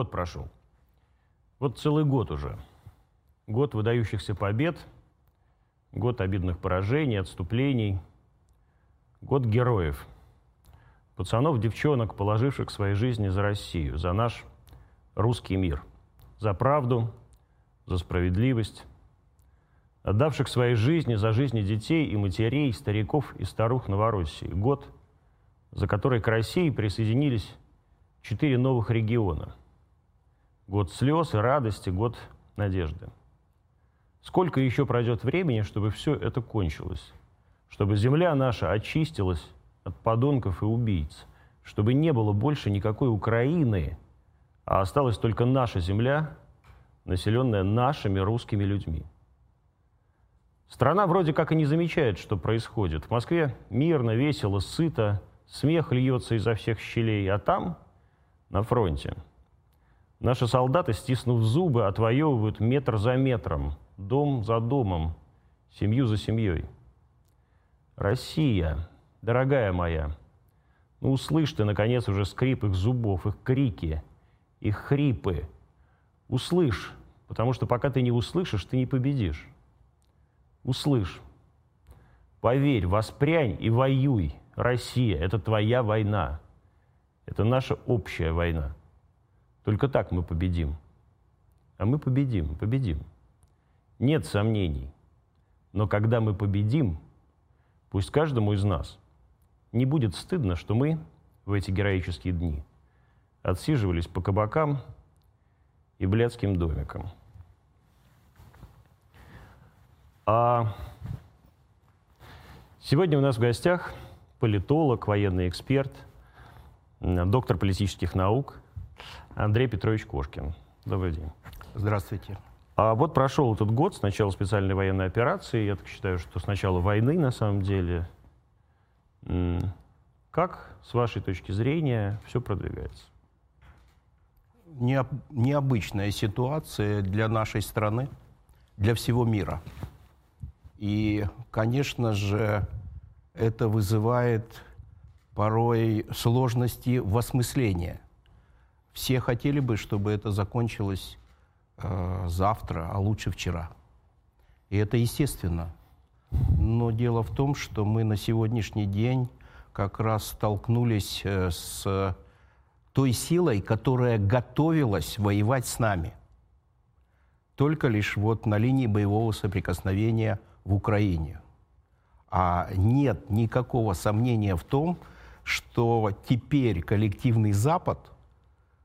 Год прошел. Вот целый год уже. Год выдающихся побед, год обидных поражений, отступлений, год героев. Пацанов, девчонок, положивших свои жизни за Россию, за наш русский мир, за правду, за справедливость, отдавших свои жизни за жизни детей и матерей, стариков и старух Новороссии. Год, за который к России присоединились четыре новых региона. Год слез и радости, год надежды. Сколько еще пройдет времени, чтобы все это кончилось? Чтобы земля наша очистилась от подонков и убийц? Чтобы не было больше никакой Украины, а осталась только наша земля, населенная нашими русскими людьми? Страна вроде как и не замечает, что происходит. В Москве мирно, весело, сыто, смех льется изо всех щелей, а там, на фронте, наши солдаты, стиснув зубы, отвоевывают метр за метром, дом за домом, семью за семьей. Россия, дорогая моя, ну услышь ты, наконец, уже скрип их зубов, их крики, их хрипы. Услышь, потому что пока ты не услышишь, ты не победишь услышь. Поверь, воспрянь и воюй. Россия, это твоя война. Это наша общая война. Только так мы победим. А мы победим, победим. Нет сомнений. Но когда мы победим, пусть каждому из нас не будет стыдно, что мы в эти героические дни отсиживались по кабакам и блядским домикам – А сегодня у нас в гостях политолог, военный эксперт, доктор политических наук Андрей Петрович Кошкин. Добрый день. Здравствуйте. А вот прошел этот год с начала специальной военной операции. Я так считаю, что с начала войны на самом деле. Как, с вашей точки зрения, все продвигается? Необычная ситуация для нашей страны, для всего мира. И, конечно же, это вызывает порой сложности в осмыслении. Все хотели бы, чтобы это закончилось э, завтра, а лучше вчера. И это естественно. Но дело в том, что мы на сегодняшний день как раз столкнулись э, с той силой, которая готовилась воевать с нами. Только лишь вот на линии боевого соприкосновения – в Украине. А нет никакого сомнения в том, что теперь коллективный Запад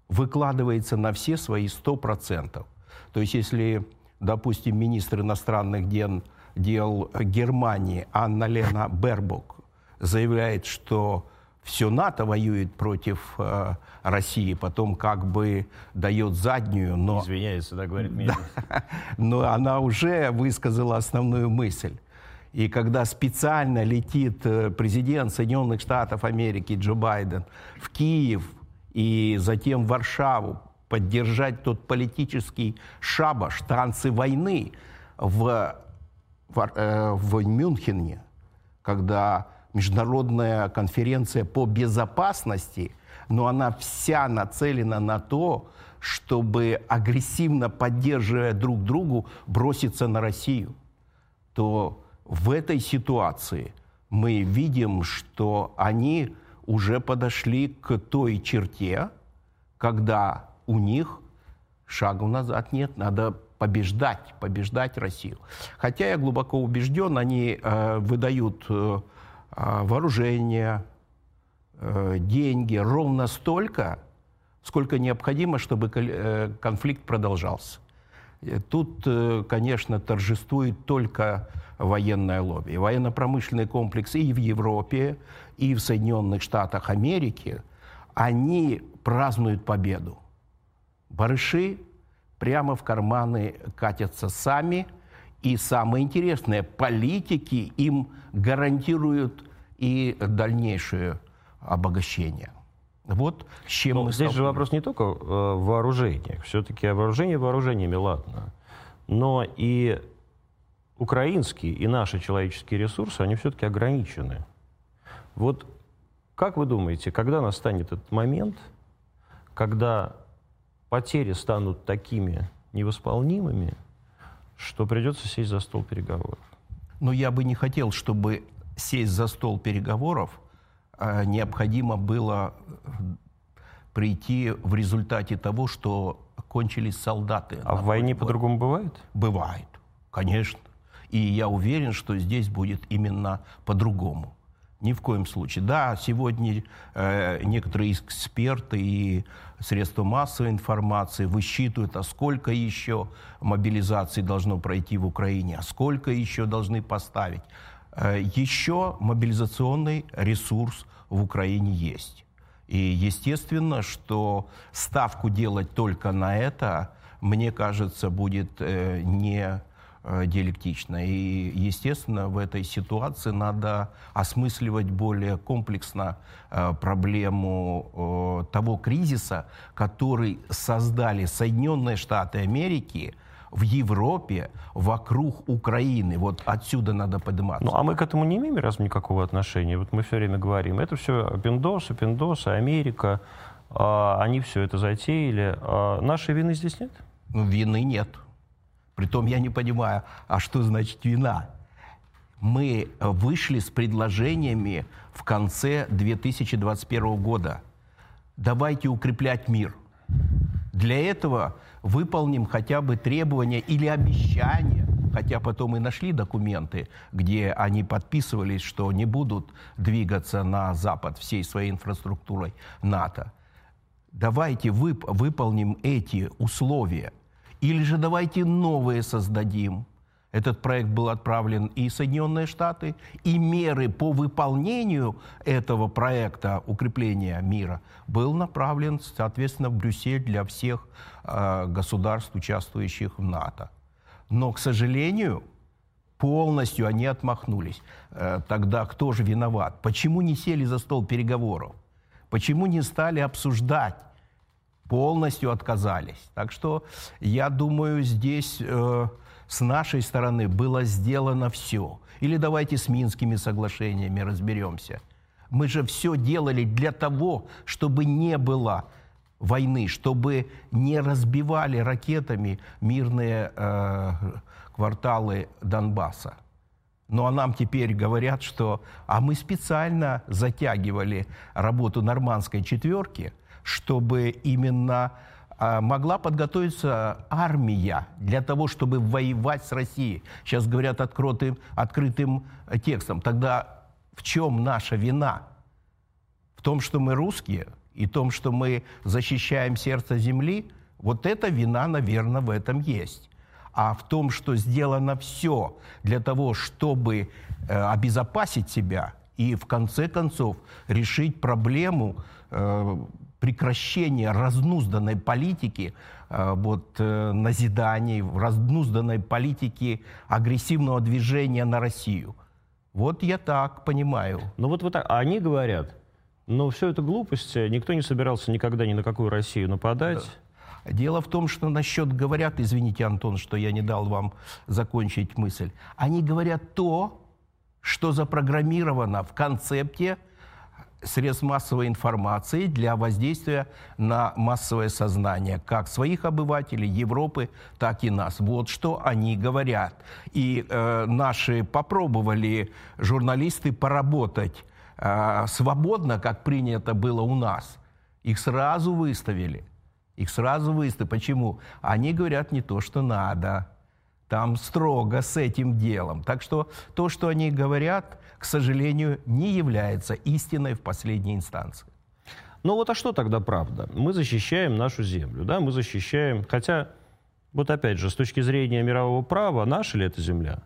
выкладывается на все свои 100%. То есть если, допустим, министр иностранных дел, дел Германии Анна Лена Бербок заявляет, что все НАТО воюет против э, России, потом как бы дает заднюю, но... Извиняется, да, говорит мне. Да, но она уже высказала основную мысль. И когда специально летит э, президент Соединенных Штатов Америки Джо Байден в Киев и затем Варшаву поддержать тот политический шабаш, танцы войны в, в, э, в Мюнхене, когда международная конференция по безопасности, но она вся нацелена на то, чтобы агрессивно поддерживая друг другу броситься на Россию, то в этой ситуации мы видим, что они уже подошли к той черте, когда у них шагу назад нет, надо побеждать, побеждать Россию. Хотя я глубоко убежден, они э, выдают э, а, вооружение, э, деньги ровно столько, сколько необходимо, чтобы э, конфликт продолжался. Э, тут, конечно, торжествует только военное лобби. Военно-промышленный комплекс и в Европе, и в Соединенных Штатах Америки, они празднуют победу. Барыши прямо в карманы катятся сами – и самое интересное, политики им гарантируют и дальнейшее обогащение. Вот с чем Но мы Здесь же вопрос не только э, в вооружениях. Все-таки вооружение вооружениями, ладно. Но и украинские, и наши человеческие ресурсы, они все-таки ограничены. Вот как вы думаете, когда настанет этот момент, когда потери станут такими невосполнимыми, что придется сесть за стол переговоров. Но я бы не хотел, чтобы сесть за стол переговоров необходимо было прийти в результате того, что кончились солдаты. А в войне по-другому бывает? Бывает, конечно. И я уверен, что здесь будет именно по-другому. Ни в коем случае. Да, сегодня э, некоторые эксперты и средства массовой информации высчитывают, а сколько еще мобилизации должно пройти в Украине, а сколько еще должны поставить. Э, еще мобилизационный ресурс в Украине есть. И естественно, что ставку делать только на это, мне кажется, будет э, не э, диалектично. И, естественно, в этой ситуации надо осмысливать более комплексно проблему того кризиса, который создали Соединенные Штаты Америки – в Европе вокруг Украины. Вот отсюда надо подниматься. Ну, а мы к этому не имеем разве никакого отношения? Вот мы все время говорим, это все пиндосы, пиндосы, Америка, а, они все это затеяли. А нашей вины здесь нет? Ну, вины нет. Притом я не понимаю, а что значит вина? Мы вышли с предложениями в конце 2021 года. Давайте укреплять мир. Для этого выполним хотя бы требования или обещания, хотя потом и нашли документы, где они подписывались, что не будут двигаться на Запад всей своей инфраструктурой НАТО. Давайте вып выполним эти условия. Или же давайте новые создадим – этот проект был отправлен и Соединенные Штаты, и меры по выполнению этого проекта укрепления мира был направлен, соответственно, в Брюссель для всех э, государств, участвующих в НАТО. Но, к сожалению, полностью они отмахнулись. Э, тогда кто же виноват? Почему не сели за стол переговоров? Почему не стали обсуждать? Полностью отказались. Так что я думаю, здесь... Э, с нашей стороны было сделано все. Или давайте с Минскими соглашениями разберемся. Мы же все делали для того, чтобы не было войны, чтобы не разбивали ракетами мирные э, кварталы Донбасса. Ну а нам теперь говорят, что а мы специально затягивали работу нормандской четверки, чтобы именно могла подготовиться армия для того, чтобы воевать с Россией. Сейчас говорят открытым, открытым текстом. Тогда в чем наша вина? В том, что мы русские, и в том, что мы защищаем сердце земли? Вот эта вина, наверное, в этом есть. А в том, что сделано все для того, чтобы э, обезопасить себя и в конце концов решить проблему э, прекращения разнузданной политики, э, вот, э, назиданий, разнузданной политики агрессивного движения на Россию. Вот я так понимаю. Ну вот, вот так. А они говорят, но все это глупости, никто не собирался никогда ни на какую Россию нападать. Да. Дело в том, что насчет говорят, извините, Антон, что я не дал вам закончить мысль, они говорят то, что запрограммировано в концепте средств массовой информации для воздействия на массовое сознание, как своих обывателей Европы, так и нас. Вот что они говорят. И э, наши попробовали журналисты поработать э, свободно, как принято было у нас. Их сразу выставили. Их сразу выставили. Почему? Они говорят не то, что надо. Там строго с этим делом. Так что то, что они говорят, к сожалению, не является истиной в последней инстанции. Ну вот а что тогда правда? Мы защищаем нашу землю, да, мы защищаем, хотя, вот опять же, с точки зрения мирового права, наша ли это земля?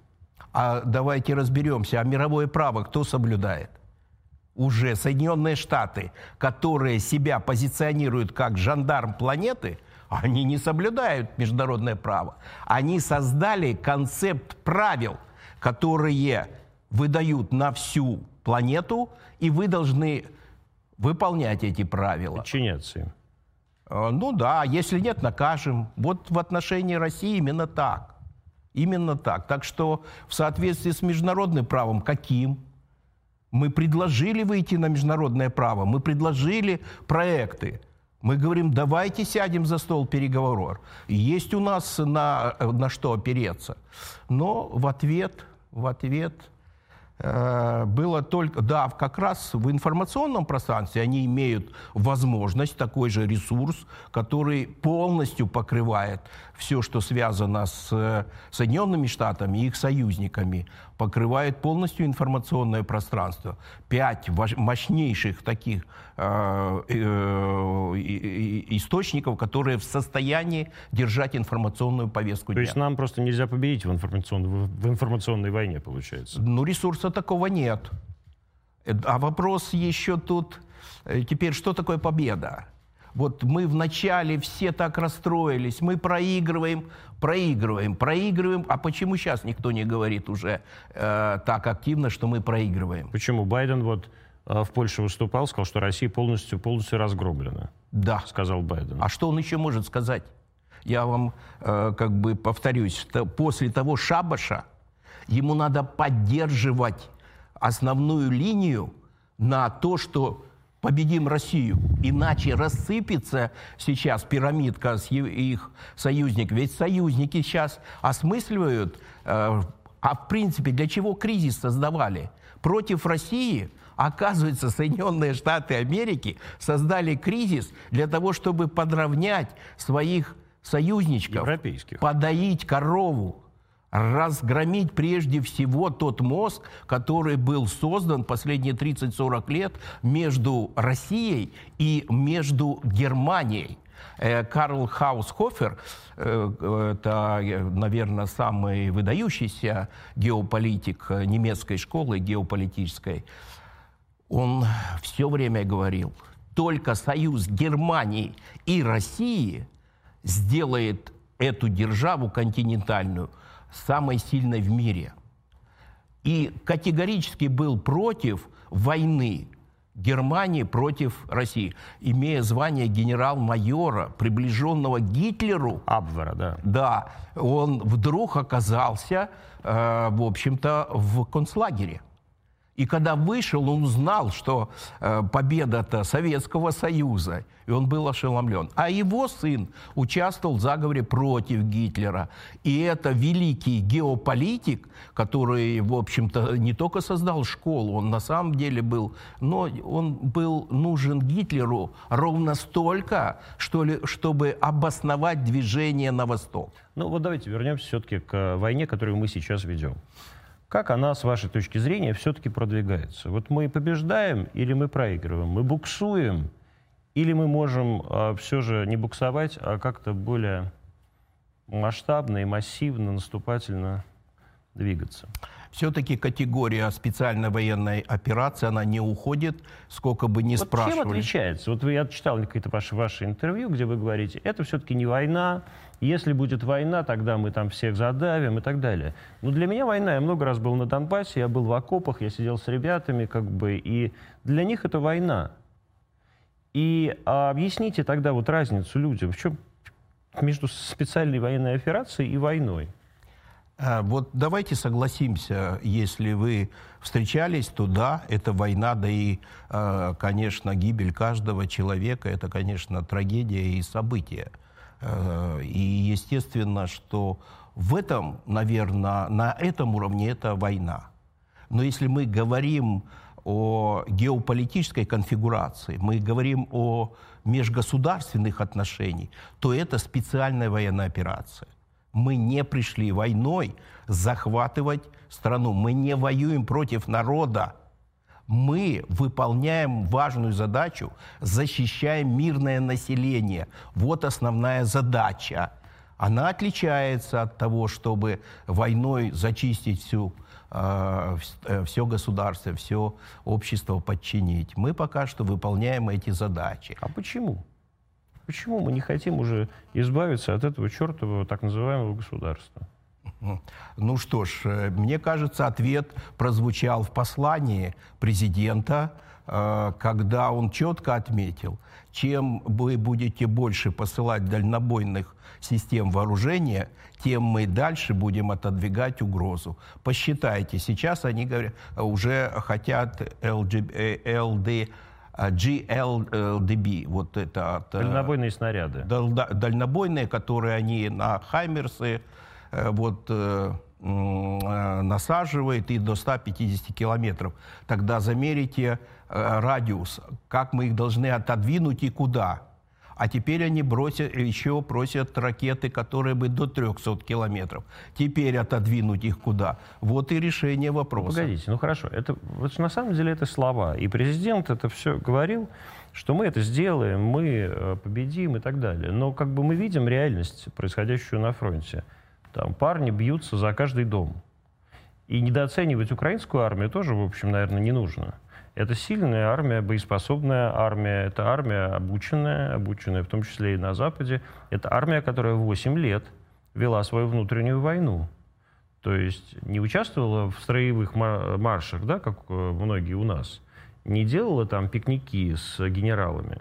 А давайте разберемся, а мировое право кто соблюдает? Уже Соединенные Штаты, которые себя позиционируют как жандарм планеты, они не соблюдают международное право. Они создали концепт правил, которые выдают на всю планету, и вы должны выполнять эти правила. Подчиняться им. А, ну да, если нет, накажем. Вот в отношении России именно так. Именно так. Так что в соответствии с международным правом каким? Мы предложили выйти на международное право, мы предложили проекты. Мы говорим, давайте сядем за стол переговоров. Есть у нас на, на что опереться. Но в ответ, в ответ Э, было только, да, как раз в информационном пространстве они имеют возможность, такой же ресурс, который полностью покрывает все, что связано с э, Соединенными Штатами и их союзниками, покрывает полностью информационное пространство. Пять мощнейших таких э, источников, которые в состоянии держать информационную повестку дня. То есть нам просто нельзя победить в информационной, в информационной войне, получается? Ну, ресурса такого нет. А вопрос еще тут, теперь, что такое победа? Вот мы вначале все так расстроились, мы проигрываем, проигрываем, проигрываем. А почему сейчас никто не говорит уже э, так активно, что мы проигрываем? Почему? Байден вот э, в Польше выступал, сказал, что Россия полностью, полностью разгромлена. Да. Сказал Байден. А что он еще может сказать? Я вам э, как бы повторюсь, после того шабаша ему надо поддерживать основную линию на то, что победим Россию. Иначе рассыпется сейчас пирамидка с их союзник. Ведь союзники сейчас осмысливают, э, а в принципе для чего кризис создавали? Против России Оказывается, Соединенные Штаты Америки создали кризис для того, чтобы подровнять своих союзничков, подоить корову разгромить прежде всего тот мозг, который был создан последние 30-40 лет между Россией и между Германией. Э, Карл Хаусхофер, э, это, наверное, самый выдающийся геополитик немецкой школы геополитической, он все время говорил, только союз Германии и России сделает эту державу континентальную самой сильной в мире. И категорически был против войны Германии против России, имея звание генерал-майора, приближенного Гитлеру. Абвера, да. Да, он вдруг оказался, э, в общем-то, в концлагере. И когда вышел, он узнал, что э, победа-то Советского Союза, и он был ошеломлен. А его сын участвовал в заговоре против Гитлера. И это великий геополитик, который, в общем-то, не только создал школу, он на самом деле был, но он был нужен Гитлеру ровно столько, что ли, чтобы обосновать движение на восток. Ну вот давайте вернемся все-таки к войне, которую мы сейчас ведем. Как она, с вашей точки зрения, все-таки продвигается? Вот мы побеждаем или мы проигрываем? Мы буксуем или мы можем э, все же не буксовать, а как-то более масштабно и массивно, наступательно двигаться? Все-таки категория специальной военной операции, она не уходит, сколько бы ни вот спрашивали. Чем отличается? Вот я читал какие-то ваши, ваши интервью, где вы говорите, это все-таки не война, если будет война, тогда мы там всех задавим и так далее. Но для меня война, я много раз был на Донбассе, я был в окопах, я сидел с ребятами, как бы, и для них это война. И а, объясните тогда вот разницу людям, в чем между специальной военной операцией и войной? А, вот давайте согласимся, если вы встречались, то да, это война, да и, а, конечно, гибель каждого человека, это, конечно, трагедия и событие. Э, и естественно, что в этом, наверное, на этом уровне это война. Но если мы говорим о геополитической конфигурации, мы говорим о межгосударственных отношениях, то это специальная военная операция. Мы не пришли войной захватывать страну. Мы не воюем против народа мы выполняем важную задачу, защищаем мирное население. Вот основная задача. Она отличается от того, чтобы войной зачистить всю э, э, все государство, все общество подчинить. Мы пока что выполняем эти задачи. А почему? Почему мы не хотим уже избавиться от этого чертового так называемого государства? Ну что ж, э, мне кажется, ответ прозвучал в послании президента, э, когда он четко отметил, чем вы будете больше посылать дальнобойных систем вооружения, тем мы дальше будем отодвигать угрозу. Посчитайте, сейчас они говорят, уже хотят ЛД, GLDB. Вот это от, Дальнобойные снаряды. Дальнобойные, которые они на Хаймерсы вот, насаживает и до 150 километров. Тогда замерите радиус, как мы их должны отодвинуть и куда. А теперь они бросят, еще просят ракеты, которые бы до 300 километров. Теперь отодвинуть их куда? Вот и решение вопроса. Погодите, ну хорошо. Это, вот на самом деле это слова. И президент это все говорил, что мы это сделаем, мы э, победим и так далее. Но как бы мы видим реальность, происходящую на фронте. Там парни бьются за каждый дом. И недооценивать украинскую армию тоже, в общем, наверное, не нужно. Это сильная армия, боеспособная армия, это армия обученная, обученная в том числе и на Западе. Это армия, которая 8 лет вела свою внутреннюю войну. То есть не участвовала в строевых маршах, да, как э, многие у нас, не делала там пикники с генералами,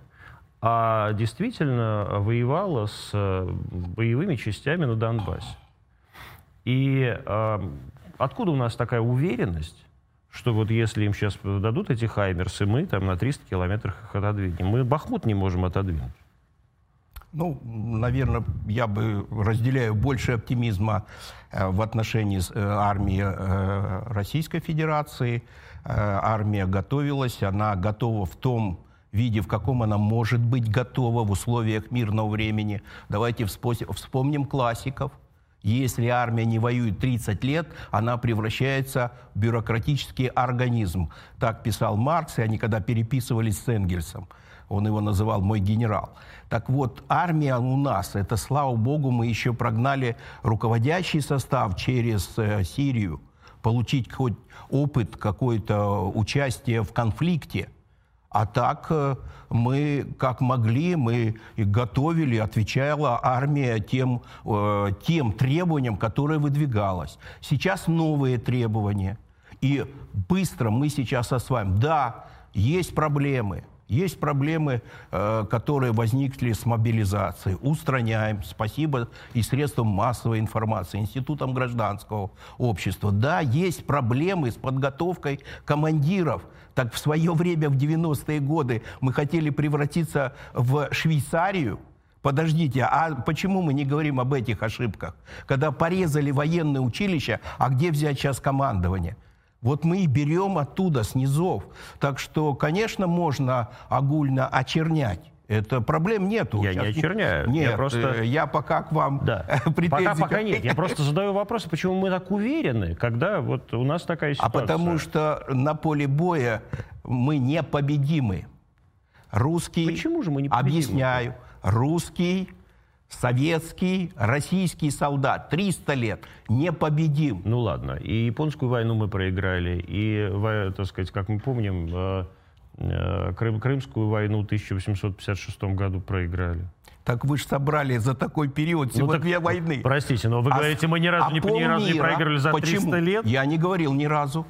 а действительно воевала с э, боевыми частями на Донбассе. И э, откуда у нас такая уверенность, что вот если им сейчас дадут эти хаймерсы, мы там на 300 километрах их отодвинем. Мы Бахмут не можем отодвинуть. Ну, наверное, я бы разделяю больше оптимизма э, в отношении э, армии э, Российской Федерации. Армия готовилась, она готова в том виде, в каком она может быть готова в условиях мирного времени. Давайте вспомним классиков – если армия не воюет 30 лет, она превращается в бюрократический организм. Так писал Маркс, и они когда переписывались с Энгельсом. Он его называл «мой генерал». Так вот, армия у нас, это, слава богу, мы еще прогнали руководящий состав через э, Сирию, получить хоть опыт, какое-то участие в конфликте – а так э, мы, как могли, мы готовили, отвечала армия тем, э, тем требованиям, которые выдвигалось. Сейчас новые требования. И быстро мы сейчас осваиваем. Да, есть проблемы – есть проблемы, э, которые возникли с мобилизацией. Устраняем. Спасибо и средствам массовой информации, институтам гражданского общества. Да, есть проблемы с подготовкой командиров. Так в свое время, в 90-е годы, мы хотели превратиться в Швейцарию, Подождите, а почему мы не говорим об этих ошибках? Когда порезали военное училище, а где взять сейчас командование? Вот мы и берем оттуда, с низов. Так что, конечно, можно огульно очернять. Это проблем нету. Я Сейчас... не очерняю. Нет, я просто... Э, я пока к вам да. Пока, пока нет. Я просто задаю вопрос, почему мы так уверены, когда вот у нас такая ситуация. А потому что на поле боя мы непобедимы. Русский... Почему же мы не победимы? Объясняю. Русский советский, российский солдат 300 лет непобедим. Ну ладно, и японскую войну мы проиграли, и, так сказать, как мы помним, э, э, Крым, Крымскую войну в 1856 году проиграли. Так вы же собрали за такой период всего ну, так, две войны. Простите, но вы а, говорите, мы ни разу, а не, ни разу не проигрывали за почему? 300 лет? Я не говорил ни разу.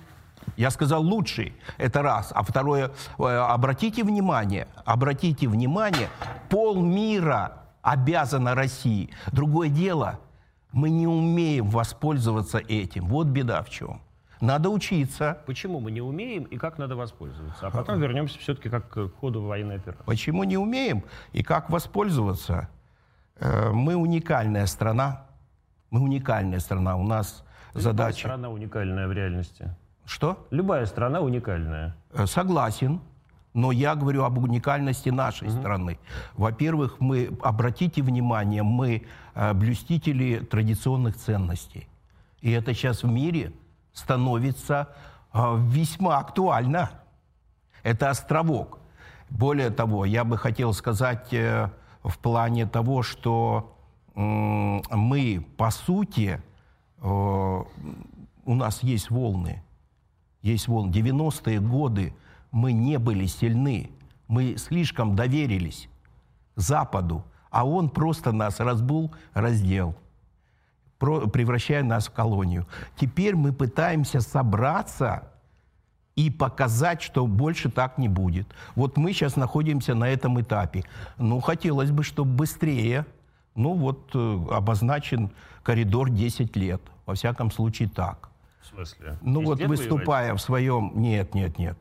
Я сказал лучший, это раз. А второе, э, обратите внимание, обратите внимание, полмира обязана России. Другое дело, мы не умеем воспользоваться этим. Вот беда в чем. Надо учиться. Почему мы не умеем и как надо воспользоваться? А потом вернемся все-таки как к ходу военной операции. Почему не умеем и как воспользоваться? Э, мы уникальная страна. Мы уникальная страна. У нас Любая задача... страна уникальная в реальности. Что? Любая страна уникальная. Э, согласен. Но я говорю об уникальности нашей угу. страны. Во-первых, мы, обратите внимание, мы э, блюстители традиционных ценностей. И это сейчас в мире становится э, весьма актуально. Это островок. Более того, я бы хотел сказать э, в плане того, что мы, по сути, э, у нас есть волны. Есть волны. 90-е годы – мы не были сильны, мы слишком доверились Западу, а он просто нас разбул, раздел, превращая нас в колонию. Теперь мы пытаемся собраться и показать, что больше так не будет. Вот мы сейчас находимся на этом этапе. Ну, хотелось бы, чтобы быстрее, ну вот э, обозначен коридор 10 лет. Во всяком случае так. В смысле? Ну вот выступая воевать? в своем... Нет, нет, нет.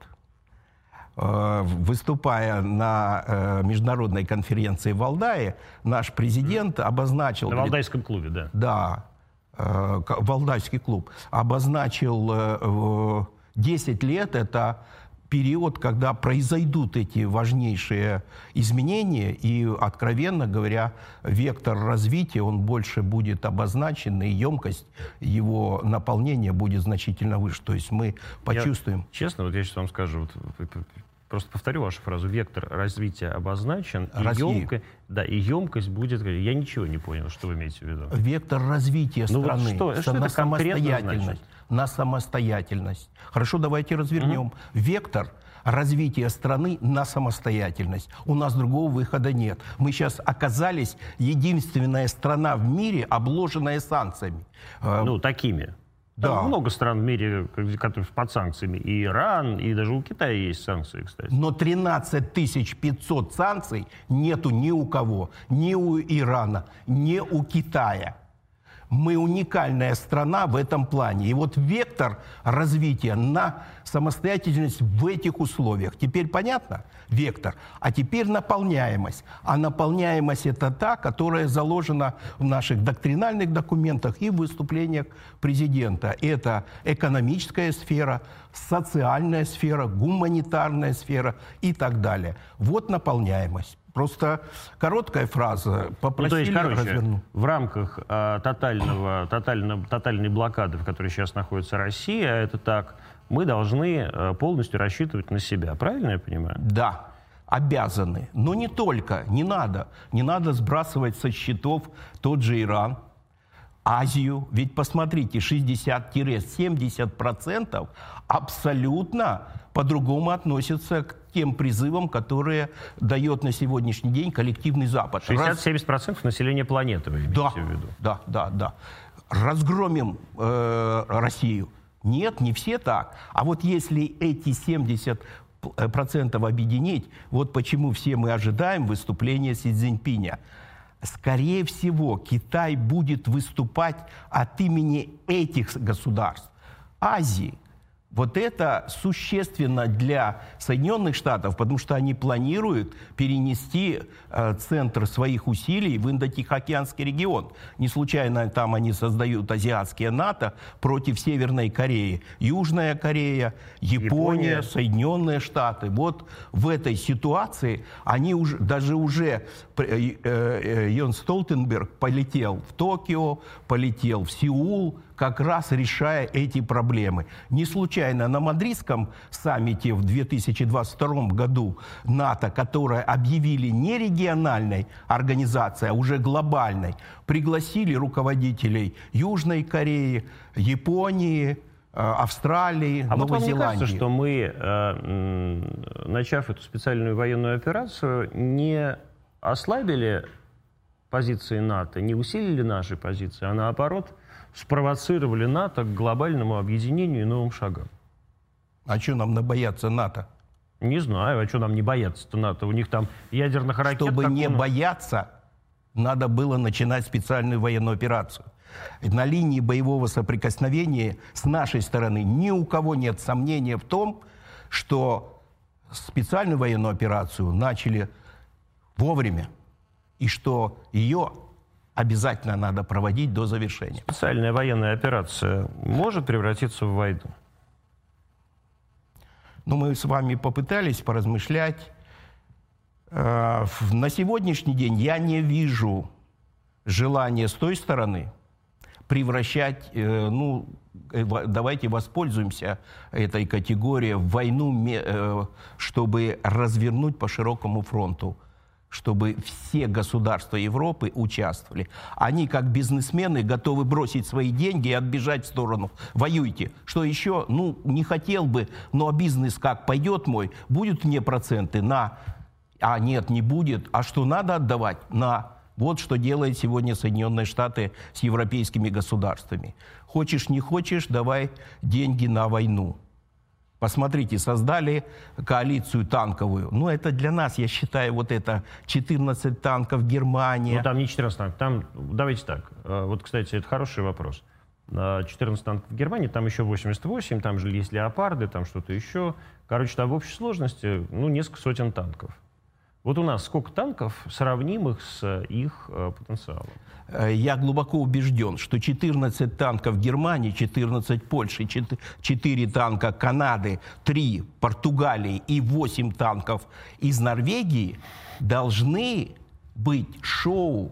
Э, выступая на э, международной конференции в Валдае, наш президент обозначил... На Валдайском клубе, да. Да, Валдайский клуб. Обозначил 10 лет это период, когда произойдут эти важнейшие изменения, и, откровенно говоря, вектор развития, он больше будет обозначен, и емкость его наполнения будет значительно выше. То есть мы почувствуем... Я, честно, вот я сейчас вам скажу, вот, просто повторю вашу фразу, вектор развития обозначен, и, емко, да, и емкость будет... Я ничего не понял, что вы имеете в виду. Вектор развития ну, страны, вот что, что на самостоятельность. Значит? На самостоятельность. Хорошо, давайте развернем. Mm-hmm. Вектор развития страны на самостоятельность. У нас другого выхода нет. Мы сейчас оказались единственная страна в мире, обложенная санкциями. Ну, такими. Да. Там много стран в мире, которые под санкциями. И Иран, и даже у Китая есть санкции, кстати. Но 13 500 санкций нету ни у кого. Ни у Ирана, ни у Китая. Мы уникальная страна в этом плане. И вот вектор развития на самостоятельность в этих условиях. Теперь понятно? Вектор. А теперь наполняемость. А наполняемость это та, которая заложена в наших доктринальных документах и в выступлениях президента. Это экономическая сфера, социальная сфера, гуманитарная сфера и так далее. Вот наполняемость. Просто короткая фраза. Попросили ну, то есть, короче, развернуть. в рамках э, тотального, тотально, тотальной блокады, в которой сейчас находится Россия, это так, мы должны э, полностью рассчитывать на себя. Правильно я понимаю? Да обязаны. Но не только, не надо. Не надо сбрасывать со счетов тот же Иран, Азию. Ведь посмотрите, 60-70% абсолютно по-другому относятся к тем призывам, которые дает на сегодняшний день коллективный Запад. 60-70% населения планеты, вы да, в виду? Да, да, да. Разгромим э, Россию. Нет, не все так. А вот если эти 70 процентов объединить, вот почему все мы ожидаем выступления Си Цзиньпиня. Скорее всего, Китай будет выступать от имени этих государств. Азии, вот это существенно для Соединенных Штатов, потому что они планируют перенести э, центр своих усилий в Индо-Тихоокеанский регион. Не случайно там они создают азиатские НАТО против Северной Кореи. Южная Корея, Япония, Япония. Соединенные Штаты. Вот в этой ситуации они уже, даже уже э, э, Йон Столтенберг полетел в Токио, полетел в Сеул, как раз решая эти проблемы. Не случайно на Мадридском саммите в 2022 году НАТО, которое объявили не региональной организацией, а уже глобальной, пригласили руководителей Южной Кореи, Японии, э, Австралии, а Новой вот вам Зеландии. Не кажется, что мы, э, начав эту специальную военную операцию, не ослабили позиции НАТО, не усилили наши позиции, а наоборот – спровоцировали НАТО к глобальному объединению и новым шагам. А что нам бояться НАТО? Не знаю, а что нам не бояться-то НАТО? У них там ядерных ракет... Чтобы не бояться, надо было начинать специальную военную операцию. На линии боевого соприкосновения с нашей стороны ни у кого нет сомнения в том, что специальную военную операцию начали вовремя, и что ее обязательно надо проводить до завершения. Специальная военная операция может превратиться в войну? Ну, мы с вами попытались поразмышлять. Э, на сегодняшний день я не вижу желания с той стороны превращать, э, ну, э, давайте воспользуемся этой категорией в войну, чтобы развернуть по широкому фронту чтобы все государства Европы участвовали. Они, как бизнесмены, готовы бросить свои деньги и отбежать в сторону. Воюйте. Что еще? Ну, не хотел бы, но бизнес как пойдет мой, будут мне проценты на... А нет, не будет. А что надо отдавать? На... Вот что делает сегодня Соединенные Штаты с европейскими государствами. Хочешь, не хочешь, давай деньги на войну. Посмотрите, создали коалицию танковую. Ну, это для нас, я считаю, вот это 14 танков Германии. Ну, там не 14 танков. Там, давайте так. Э, вот, кстати, это хороший вопрос. 14 танков в Германии, там еще 88, там же есть леопарды, там что-то еще. Короче, там в общей сложности ну, несколько сотен танков. Вот у нас сколько танков, сравнимых с их э, потенциалом? Э, я глубоко убежден, что 14 танков Германии, 14 Польши, 4 танка Канады, 3 Португалии и 8 танков из Норвегии должны быть шоу.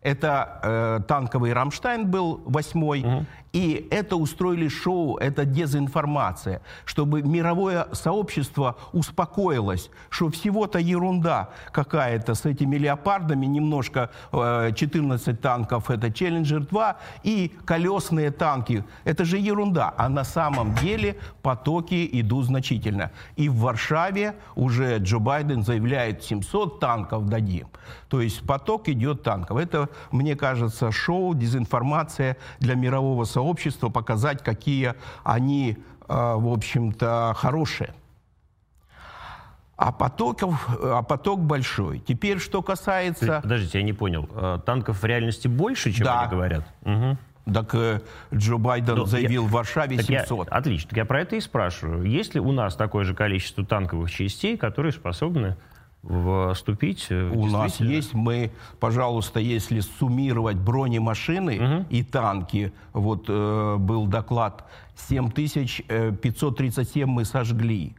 Это э, танковый «Рамштайн» был восьмой, угу. И это устроили шоу, это дезинформация, чтобы мировое сообщество успокоилось, что всего-то ерунда какая-то с этими леопардами, немножко 14 э, танков это Челленджер 2 и колесные танки. Это же ерунда. А на самом деле потоки идут значительно. И в Варшаве уже Джо Байден заявляет 700 танков дадим. То есть поток идет танков. Это, мне кажется, шоу, дезинформация для мирового сообщества сообщества, показать, какие они, э, в общем-то, хорошие. А, потоков, а поток большой. Теперь, что касается... Подождите, я не понял. Э, танков в реальности больше, чем да. они говорят? Угу. Так э, Джо Байден Но заявил я, в Варшаве 700. Я, отлично. Так я про это и спрашиваю. Есть ли у нас такое же количество танковых частей, которые способны вступить? У нас есть, мы, пожалуйста, если суммировать бронемашины угу. и танки, вот э, был доклад, 7537 мы сожгли.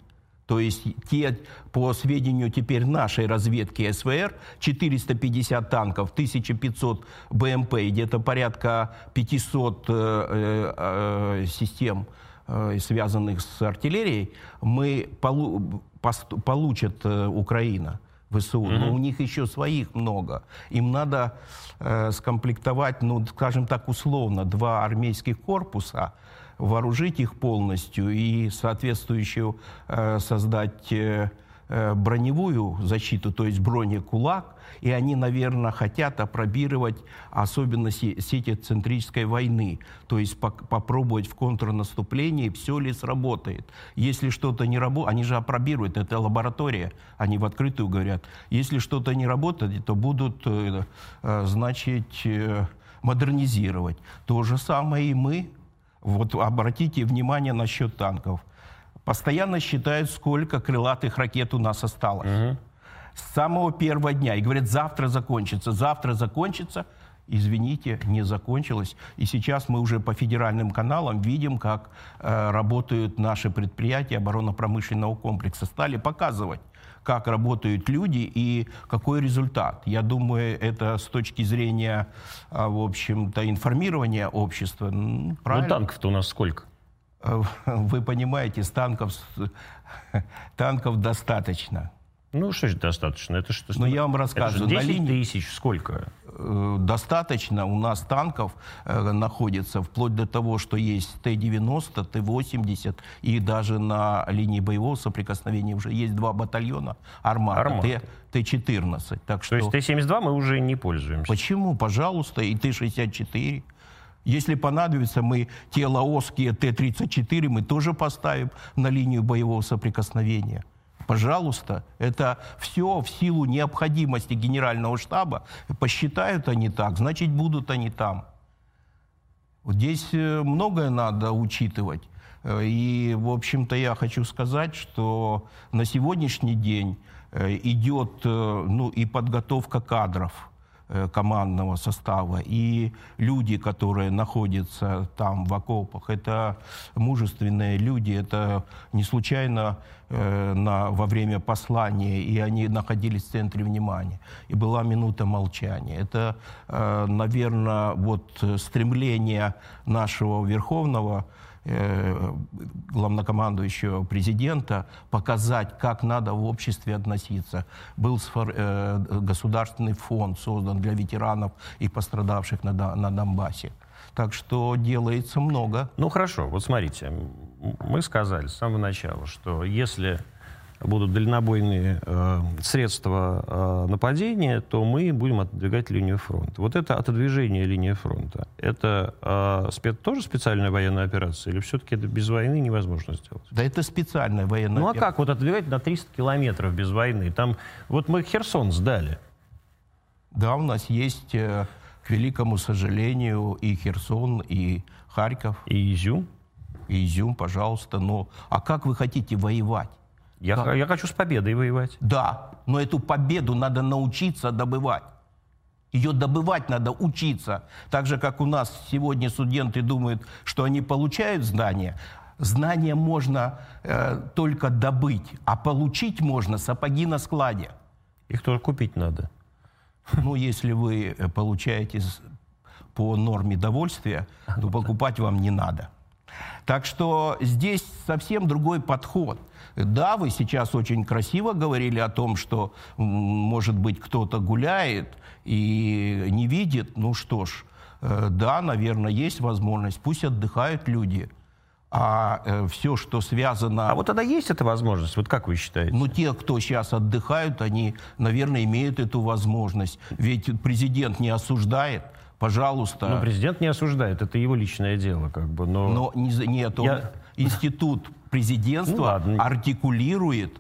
То есть те, по сведению теперь нашей разведки СВР, 450 танков, 1500 БМП и где-то порядка 500 э, э, э, систем, э, связанных с артиллерией, мы полу получит э, Украина. ВСУ, mm-hmm. но у них еще своих много. Им надо э, скомплектовать, ну, скажем так, условно, два армейских корпуса, вооружить их полностью и соответствующую э, создать э, Э, броневую защиту, то есть бронекулак, и они, наверное, хотят опробировать особенности сетецентрической войны, то есть по попробовать в контрнаступлении, все ли сработает. Если что-то не работает, они же опробируют, это лаборатория, они в открытую говорят. Если что-то не работает, то будут, э, э, значит, модернизировать. То же самое и мы. Вот обратите внимание насчет танков – постоянно считают, сколько крылатых ракет у нас осталось. Угу. С самого первого дня. И говорят, завтра закончится, завтра закончится. Извините, не закончилось. И сейчас мы уже по федеральным каналам видим, как э, работают наши предприятия оборонно-промышленного комплекса. Стали показывать как работают люди и какой результат. Я думаю, это с точки зрения, э, в общем-то, информирования общества. Ну, правильно. Ну, танков-то у нас сколько? вы понимаете, с танков, танков достаточно. Ну, что же достаточно? Это что? Ну, я вам рассказываю. Это 10 на линии... тысяч сколько? Э, достаточно. У нас танков э, находится вплоть до того, что есть Т-90, Т-80, и даже на линии боевого соприкосновения уже есть два батальона Армата, Армата. Т-14. Так что... То есть Т-72 мы уже не пользуемся? Почему? Пожалуйста, и Т-64. Если понадобится, мы те лаосские Т-34 мы тоже поставим на линию боевого соприкосновения. Пожалуйста, это все в силу необходимости генерального штаба. Посчитают они так, значит, будут они там. Здесь э, многое надо учитывать. Э, и, в общем-то, я хочу сказать, что на сегодняшний день э, идет ну, и подготовка кадров – командного состава. И люди, которые находятся там в окопах, это мужественные люди, это не случайно э, на, во время послания, и они находились в центре внимания. И была минута молчания. Это, э, наверное, вот стремление нашего Верховного Э, главнокомандующего президента показать, как надо в обществе относиться. Был э, государственный фонд создан для ветеранов и пострадавших на, на Донбассе. Так что делается много. Ну хорошо, вот смотрите, мы сказали с самого начала, что если будут дальнобойные э, средства э, нападения, то мы будем отодвигать линию фронта. Вот это отодвижение линии фронта, это э, спец, тоже специальная военная операция или все-таки это без войны невозможно сделать? Да это специальная военная Ну а как вот отодвигать на 300 километров без войны? Там вот мы Херсон сдали. Да, у нас есть, э, к великому сожалению, и Херсон, и Харьков. И Изюм? И Изюм, пожалуйста. Но а как вы хотите воевать? Я, Да. я хочу с победой воевать. Да, но эту победу надо научиться добывать. Ее добывать надо учиться. Так же, как у нас сегодня студенты думают, что они получают знания. Знания можно э, только добыть, а получить можно сапоги на складе. Их тоже купить надо. Ну, если вы э, получаете по норме довольствия, то покупать вам не надо. Так что здесь совсем другой подход. Да, вы сейчас очень красиво говорили о том, что, может быть, кто-то гуляет и не видит. Ну что ж, э, да, наверное, есть возможность. Пусть отдыхают люди. А все, что связано... А вот тогда есть эта возможность? Вот как вы считаете? Ну, те, кто сейчас отдыхают, они, наверное, имеют эту возможность. Ведь президент не осуждает. Пожалуйста. Ну, президент не осуждает, это его личное дело, как бы, но... Но не нет, он- Я- институт президентства Ну, ладно. артикулирует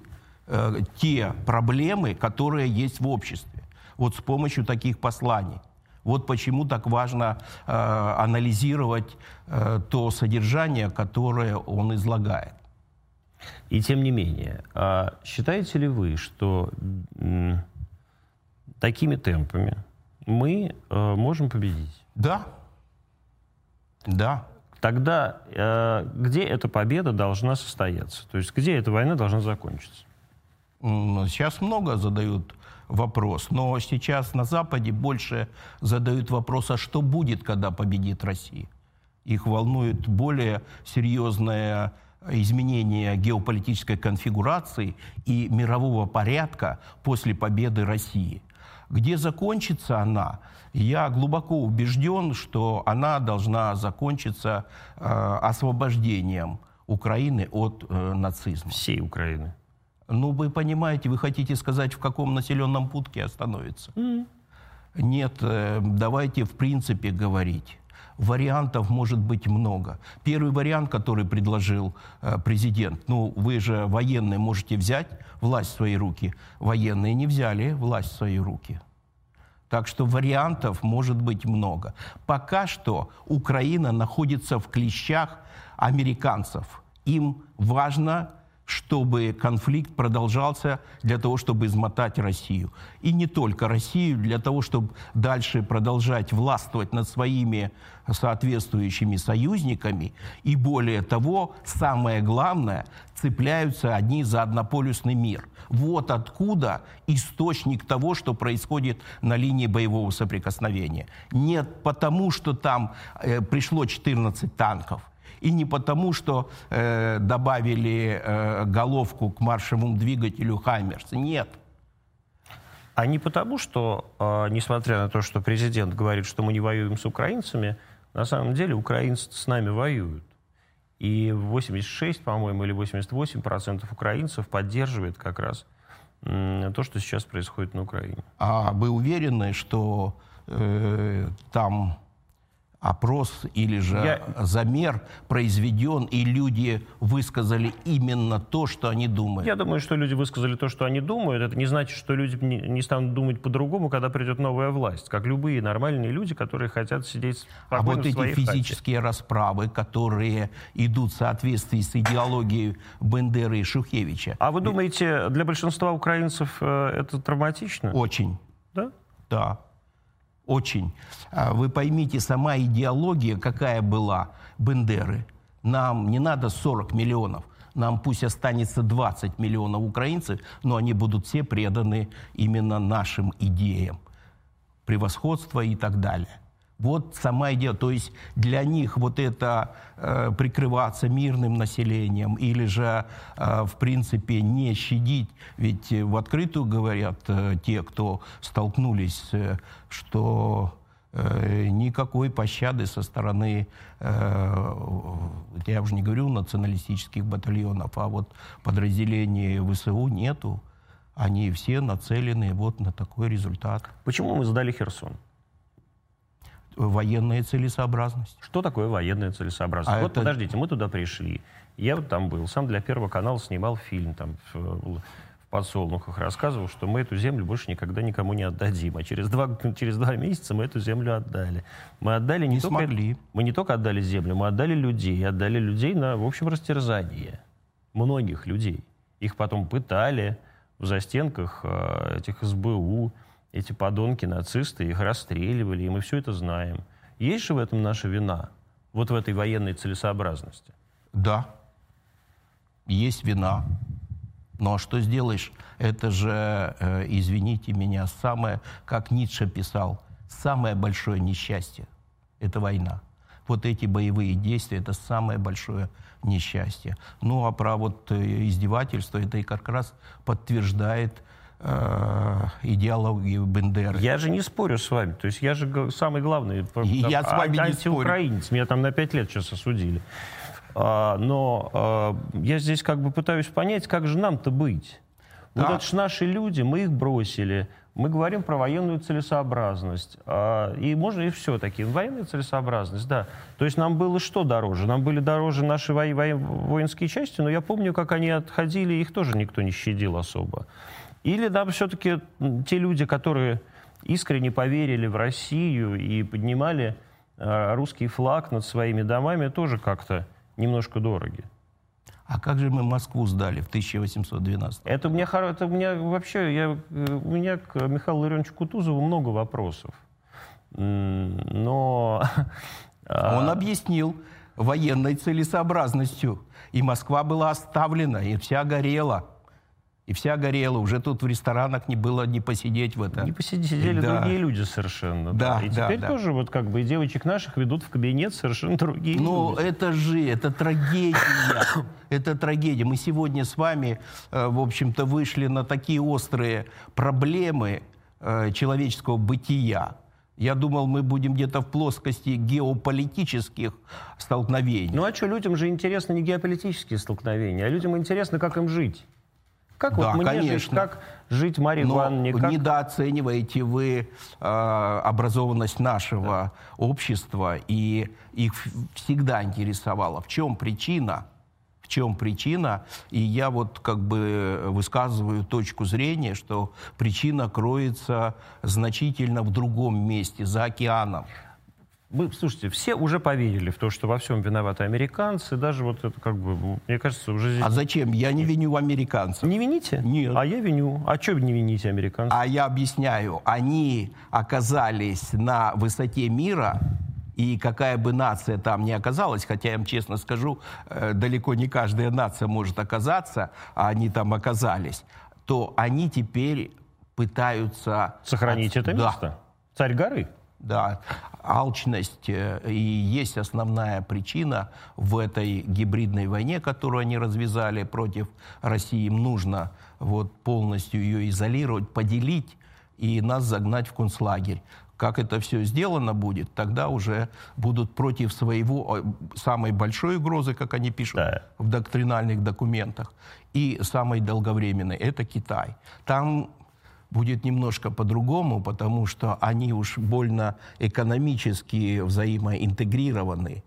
э, те проблемы, которые есть в обществе. Вот с помощью таких посланий. Вот почему так важно э, анализировать э, то содержание, которое он излагает. И тем не менее, а считаете ли вы, что м, такими темпами мы э, можем победить? Да. Да. Тогда э, где эта победа должна состояться? То есть где эта война должна закончиться? Сейчас много задают вопрос, но сейчас на Западе больше задают вопрос, а что будет, когда победит Россия? Их волнует более серьезное изменение геополитической конфигурации и мирового порядка после победы России. Где закончится она? Я глубоко убежден, что она должна закончиться э, освобождением Украины от э, нацизма. Всей Украины. Ну, вы понимаете, вы хотите сказать, в каком населенном пункте остановится? Нет, э, давайте в принципе говорить. Вариантов может быть много. Первый вариант, который предложил э, президент, ну, вы же военные можете взять власть в свои руки. Военные не взяли власть в свои руки. Так что вариантов может быть много. Пока что Украина находится в клещах американцев. Им важно, чтобы конфликт продолжался для того, чтобы измотать Россию. И не только Россию, для того, чтобы дальше продолжать властвовать над своими соответствующими союзниками. И более того, самое главное, цепляются одни за однополюсный мир. Вот откуда источник того, что происходит на линии боевого соприкосновения. Нет потому, что там э, пришло 14 танков. И не потому, что э, добавили э, головку к маршевому двигателю «Хаймерс». Нет. А не потому, что, э, несмотря на то, что президент говорит, что мы не воюем с украинцами, на самом деле украинцы с нами воюют. И 86, по-моему, или 88 процентов украинцев поддерживает как раз м, то, что сейчас происходит на Украине. А вы уверены, что э, там опрос или же Я- замер произведен, и люди высказали именно то, что они думают? Я думаю, что люди высказали то, что они думают. Это не значит, что люди не, станут думать по-другому, когда придет новая власть. Как любые нормальные люди, которые хотят сидеть А вот эти своей хате. физические расправы, которые идут в соответствии с идеологией Бендеры и Шухевича, А вы думаете, для большинства украинцев э, это травматично? очень Да? Да, очень. А Вы поймите, сама идеология, какая была Бендеры. Нам не надо 40 миллионов. Нам пусть останется 20 миллионов украинцев, но они будут все преданы именно нашим идеям. Превосходство и так далее. Вот сама идея. То есть для них вот это э, прикрываться мирным населением или же, э, в принципе, не щадить. Ведь э, в открытую говорят э, те, кто столкнулись, э, что э, никакой пощады со стороны, э, я уже не говорю националистических батальонов, а вот подразделений ВСУ нету. Они все нацелены вот на такой результат. Почему мы сдали Херсон? Военная целесообразность. Что такое военная целесообразность? А вот это- подождите, мы туда пришли. Я вот там был, сам для Первого канала снимал фильм там в, в подсолнухах, рассказывал, что мы эту землю больше никогда никому не отдадим. А через два, через два месяца мы эту землю отдали. Мы отдали не, Не только, смогли. мы не только отдали землю, мы отдали людей. Отдали людей на, в общем, растерзание. Многих людей. Их потом пытали в застенках э, этих СБУ, эти подонки, нацисты, их расстреливали, и мы все это знаем. Есть же в этом наша вина? Вот в этой военной целесообразности? Да, есть вина. Ну а что сделаешь? Это же, э, извините меня, самое, как Ницше писал, самое большое несчастье – это война. Вот эти боевые действия – это самое большое несчастье. Ну а про вот э, издевательство это и как раз подтверждает э, идеологию Бендеры. Я же не спорю с вами. То есть я же самый главный там, я с вами не спорю. Меня там на пять лет сейчас осудили. А, но а, я здесь как бы пытаюсь понять, как же нам-то быть. Да. Вот это же наши люди, мы их бросили. Мы говорим про военную целесообразность. А, и можно и все-таки. Военная целесообразность, да. То есть нам было что дороже? Нам были дороже наши во- во- воинские части, но я помню, как они отходили, их тоже никто не щадил особо. Или да, все-таки те люди, которые искренне поверили в Россию и поднимали э, русский флаг над своими домами, тоже как-то немножко дороги. А как же мы Москву сдали в 1812? Это у меня, это у меня вообще, я, у меня к Михаилу Ларионовичу Кутузову много вопросов. Но... А он объяснил военной целесообразностью. И Москва была оставлена, и вся горела. И вся горела. Уже тут в ресторанах не было не посидеть в это. Не посидеть, сидели да. другие люди совершенно. Да, да. И да, теперь да. тоже вот как бы и девочек наших ведут в кабинет совершенно другие Ну, люди. это же, это трагедия. это трагедия. Мы сегодня с вами, э, в общем-то, вышли на такие острые проблемы э, человеческого бытия. Я думал, мы будем где-то в плоскости геополитических столкновений. Ну а что, людям же интересны не геополитические столкновения, а людям интересно, как им жить. Как да, вот мне конечно. жить, как жить Марии Но Ивановне? Как... недооцениваете вы э, образованность нашего да. общества, и их всегда интересовало, в чем причина, в чем причина, и я вот как бы высказываю точку зрения, что причина кроется значительно в другом месте, за океаном мы, слушайте, все уже поверили в то, что во всем виноваты американцы, даже вот это как бы, мне кажется, уже здесь... А зачем? Я не виню американцев. Не вините? Нет. А я виню. А что не вините американцев? А я объясняю. Они оказались на высоте мира, и какая бы нация там ни оказалась, хотя я вам честно скажу, э, далеко не каждая нация может оказаться, а они там оказались, то они теперь пытаются... Сохранить это да. место? Царь горы? Да, алчность э, и есть основная причина в этой гибридной войне, которую они развязали против России. Им нужно вот полностью ее изолировать, поделить и нас загнать в концлагерь. Как это все сделано будет, тогда уже будут против своего самой большой угрозы, как они пишут да. в доктринальных документах, и самой долговременной – это Китай. Там будет немножко по-другому, потому что они уж больно экономически взаимоинтегрированы.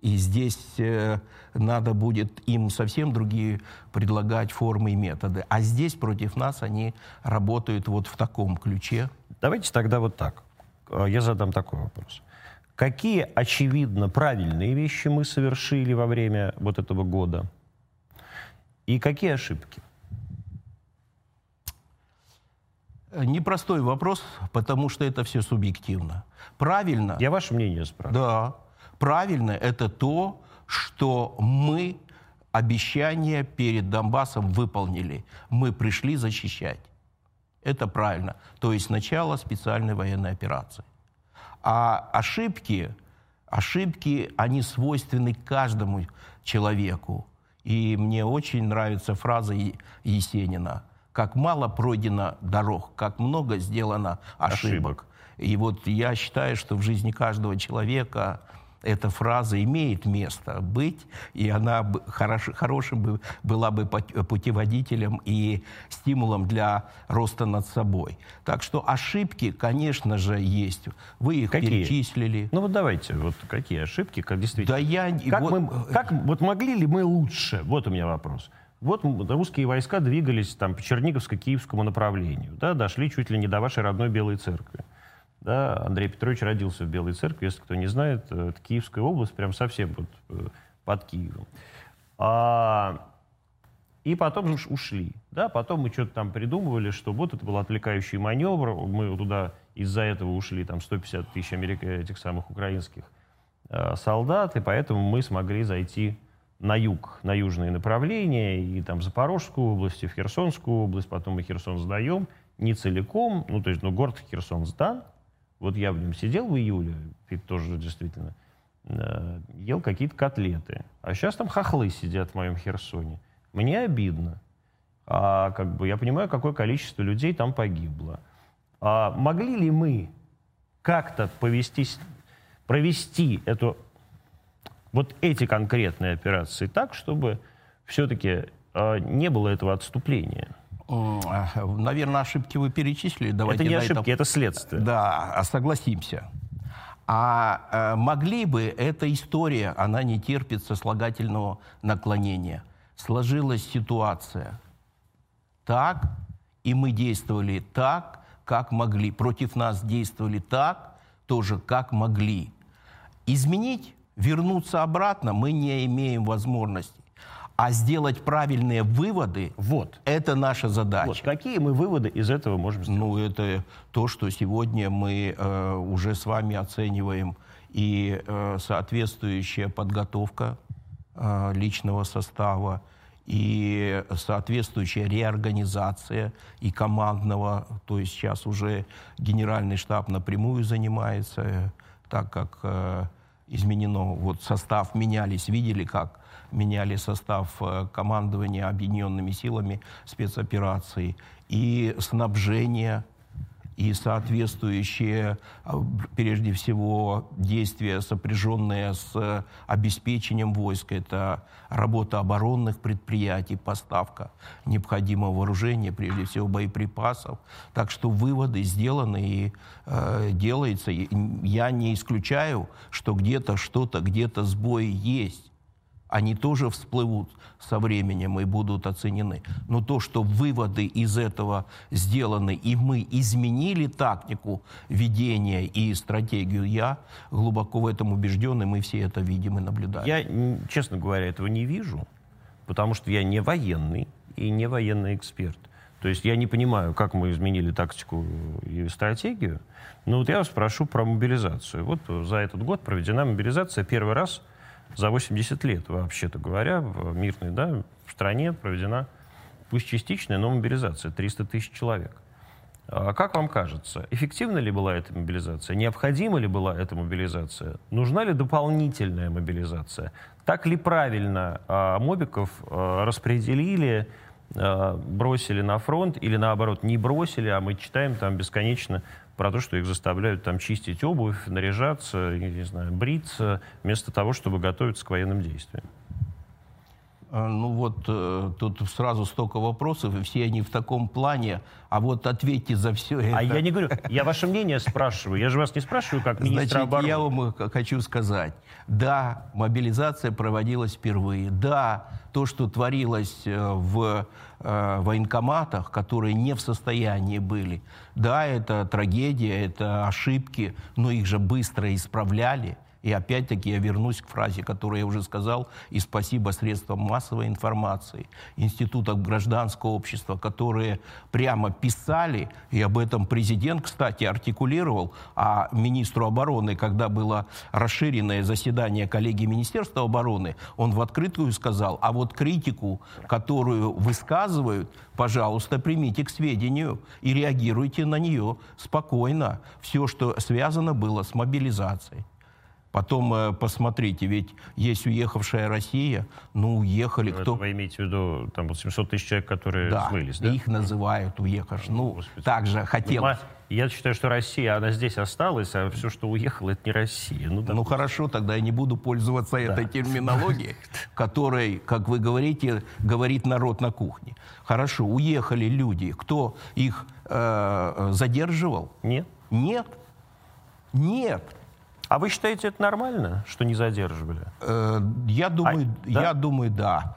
И здесь э, надо будет им совсем другие предлагать формы и методы. А здесь против нас они работают вот в таком ключе. Давайте тогда вот так. Э, я задам такой вопрос. Какие, очевидно, правильные вещи мы совершили во время вот этого года? И какие ошибки? Непростой вопрос, потому что это все субъективно. Правильно... Я ваше мнение спрашиваю. Да. Правильно это то, что мы обещание перед Донбассом выполнили. Мы пришли защищать. Это правильно. То есть начало специальной военной операции. А ошибки, ошибки, они свойственны каждому человеку. И мне очень нравится фраза Есенина – как мало пройдено дорог, как много сделано ошибок. ошибок. И вот я считаю, что в жизни каждого человека эта фраза имеет место быть, и она хорош, хорошим бы, была бы путеводителем и стимулом для роста над собой. Так что ошибки, конечно же, есть. Вы их какие? перечислили. Ну вот давайте, вот какие ошибки, как действительно. Да я... Как, вот... мы, как вот могли ли мы лучше? Вот у меня вопрос. Вот русские войска двигались там, по Черниговско-Киевскому направлению, да, дошли чуть ли не до вашей родной Белой Церкви. Да, Андрей Петрович родился в Белой Церкви, если кто не знает, э, это Киевская область, прям совсем вот э, под Киевом. А, и потом уж ушли. Да? Потом мы что-то там придумывали, что вот это был отвлекающий маневр, мы туда из-за этого ушли там 150 тысяч америк... этих самых украинских э, солдат, и поэтому мы смогли зайти на юг, на южные направления, и там Запорожскую область, и в Херсонскую область, потом мы Херсон сдаем, не целиком, ну, то есть, ну, город Херсон сдан. Вот я в нем сидел в июле, и тоже действительно э, ел какие-то котлеты. А сейчас там хохлы сидят в моем Херсоне. Мне обидно. А, как бы, я понимаю, какое количество людей там погибло. А могли ли мы как-то повестись, провести эту, вот эти конкретные операции так, чтобы все-таки э, не было этого отступления? Наверное, ошибки вы перечислили. Давайте это не ошибки, этом... это следствие. Да, а согласимся. А э, могли бы, эта история, она не терпит сослагательного наклонения. Сложилась ситуация так, и мы действовали так, как могли. Против нас действовали так, тоже как могли. Изменить, вернуться обратно мы не имеем возможности. А сделать правильные выводы, вот, это наша задача. Вот, какие мы выводы из этого можем сделать? Ну, это то, что сегодня мы э, уже с вами оцениваем и э, соответствующая подготовка э, личного состава, и соответствующая реорганизация и командного, то есть сейчас уже генеральный штаб напрямую занимается, так как э, изменено, вот состав менялись, видели, как меняли состав э, командования объединенными силами спецопераций и снабжение и соответствующие, а, прежде всего, действия, сопряженные с обеспечением войска. Это работа оборонных предприятий, поставка необходимого вооружения, прежде всего боеприпасов. Так что выводы сделаны и э, делается. Я не исключаю, что где-то что-то, где-то сбои есть они тоже всплывут со временем и будут оценены. Но то, что выводы из этого сделаны, и мы изменили тактику ведения и стратегию, я глубоко в этом убежден, и мы все это видим и наблюдаем. Я, честно говоря, этого не вижу, потому что я не военный и не военный эксперт. То есть я не понимаю, как мы изменили тактику и стратегию. Но вот я вас спрошу про мобилизацию. Вот за этот год проведена мобилизация первый раз – за 80 лет, вообще-то говоря, в мирной, да, в стране проведена, пусть частичная, но мобилизация, 300 тысяч человек. А как вам кажется, эффективна ли была эта мобилизация? Необходима ли была эта мобилизация? Нужна ли дополнительная мобилизация? Так ли правильно а, мобиков а, распределили, а, бросили на фронт или наоборот не бросили, а мы читаем там бесконечно про то, что их заставляют там чистить обувь, наряжаться, не знаю, бриться, вместо того, чтобы готовиться к военным действиям. А, ну вот э, тут сразу столько вопросов, и все они в таком плане. А вот ответьте за все это. А я не говорю, я ваше мнение спрашиваю. Я же вас не спрашиваю как министра Значит, обороны. я вам хочу сказать. Да, мобилизация проводилась впервые. Да, то, что творилось э, в э, военкоматах, которые не в состоянии были. Да, это трагедия, это ошибки, но их же быстро исправляли. И опять-таки я вернусь к фразе, которую я уже сказал, и спасибо средствам массовой информации, институтам гражданского общества, которые прямо писали, и об этом президент, кстати, артикулировал, а министру обороны, когда было расширенное заседание коллегии Министерства обороны, он в открытую сказал, а вот критику, которую высказывают, пожалуйста, примите к сведению и реагируйте на нее спокойно. Все, что связано было с мобилизацией. Потом э, посмотрите, ведь есть уехавшая Россия, ну уехали Это кто... Вы имеете в виду там 700 тысяч человек, которые да, смылись, да? их называют уехавших. Ну, Господи. также хотел... Я считаю, что Россия, она здесь осталась, а все, что уехало, это не Россия. Ну, ну хорошо, тогда я не буду пользоваться да. этой терминологией, которой, как вы говорите, говорит народ на кухне. Хорошо, уехали люди. Кто их э, задерживал? Нет. Нет. Нет. А вы считаете это нормально, что не задерживали? Э, я думаю, а, да? я думаю, да.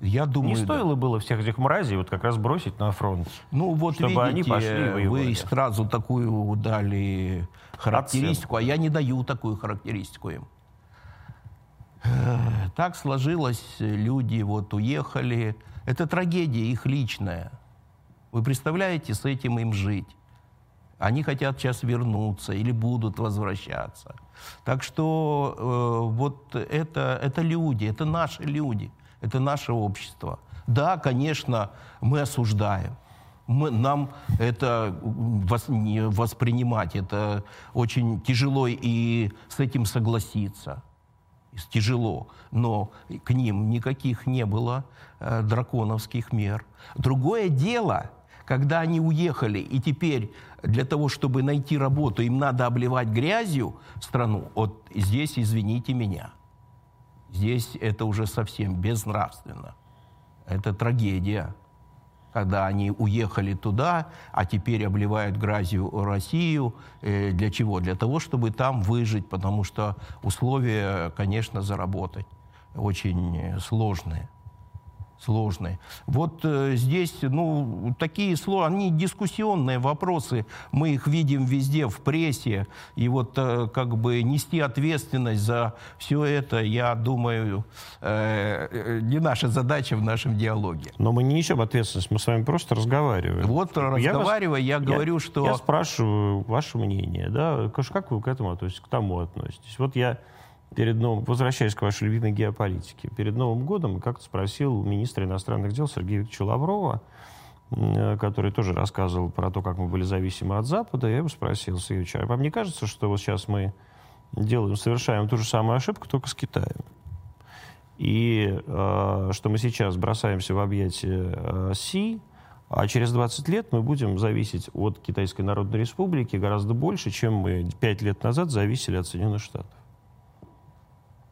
Я думаю, не стоило да. было всех этих мразей вот как раз бросить на фронт, ну вот чтобы видите, они пошли воевать. Вы сразу такую дали характеристику, Оценку. а я не даю такую характеристику им. Э, так сложилось, люди вот уехали, Это трагедия их личная. Вы представляете, с этим им жить? Они хотят сейчас вернуться или будут возвращаться. Так что э, вот это, это люди, это наши люди, это наше общество. Да, конечно, мы осуждаем. Мы, нам это вос, не воспринимать, это очень тяжело и с этим согласиться. Тяжело, но к ним никаких не было э, драконовских мер. Другое дело, когда они уехали, и теперь для того, чтобы найти работу, им надо обливать грязью страну, вот здесь, извините меня, здесь это уже совсем безнравственно. Это трагедия, когда они уехали туда, а теперь обливают грязью Россию. Э, для чего? Для того, чтобы там выжить, потому что условия, конечно, заработать очень сложные сложные. Вот э, здесь, ну, такие слова, они дискуссионные вопросы, мы их видим везде в прессе, и вот э, как бы нести ответственность за все это, я думаю, э, э не наша задача в нашем диалоге. Но мы не несем ответственность, мы с вами просто разговариваем. Вот разговаривая, я, вас, я говорю, я, что... Я спрашиваю ваше мнение, да, как вы к этому относитесь, к тому относитесь. Вот я перед новым, возвращаясь к вашей любимой геополитике, перед Новым годом как-то спросил у министра иностранных дел Сергея Викторовича Лаврова, э, который тоже рассказывал про то, как мы были зависимы от Запада, я его спросил, Сергей а вам не кажется, что вот сейчас мы делаем, совершаем ту же самую ошибку, только с Китаем? И э, что мы сейчас бросаемся в объятия э, Си, а через 20 лет мы будем зависеть от Китайской Народной Республики гораздо больше, чем мы 5 лет назад зависели от Соединенных Штатов.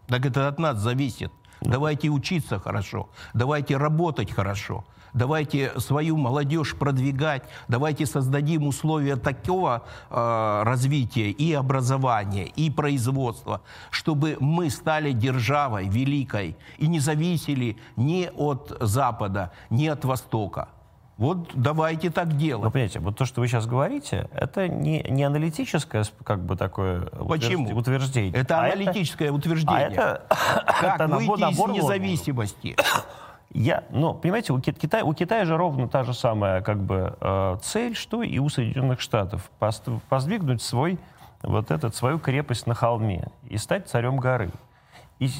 Так это от нас зависит. Давайте учиться хорошо, давайте работать хорошо, давайте свою молодежь продвигать, давайте создадим условия такого э, развития и образования, и производства, чтобы мы стали державой великой и не зависели ни от Запада, ни от Востока. Вот давайте так делать. Но понимаете, вот то, что вы сейчас говорите, это не, не аналитическое как бы такое Почему? утверждение. Это а аналитическое это, утверждение. А это, как это выйти набор, из независимости? Я, ну, понимаете, у Китая, у Китая же ровно та же самая как бы э, цель, что и у Соединенных Штатов. Поздвигнуть свой, вот этот, свою крепость на холме и стать царем горы. И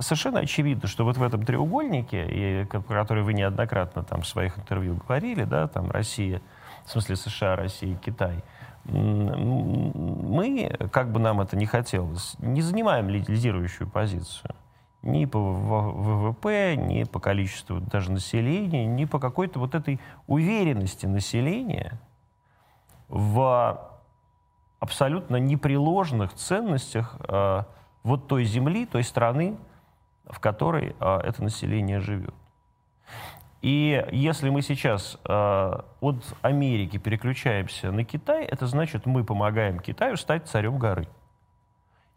совершенно очевидно, что вот в этом треугольнике, и, который вы неоднократно там в своих интервью говорили, да, там Россия, в смысле США, Россия, Китай, мы, как бы нам это не хотелось, не занимаем лидирующую позицию. Ни по ВВП, ни по количеству даже населения, ни по какой-то вот этой уверенности населения в абсолютно непреложных ценностях а, вот той земли, той страны, в которой а, это население живет. И если мы сейчас э, от Америки переключаемся на Китай, это значит, мы помогаем Китаю стать царем горы.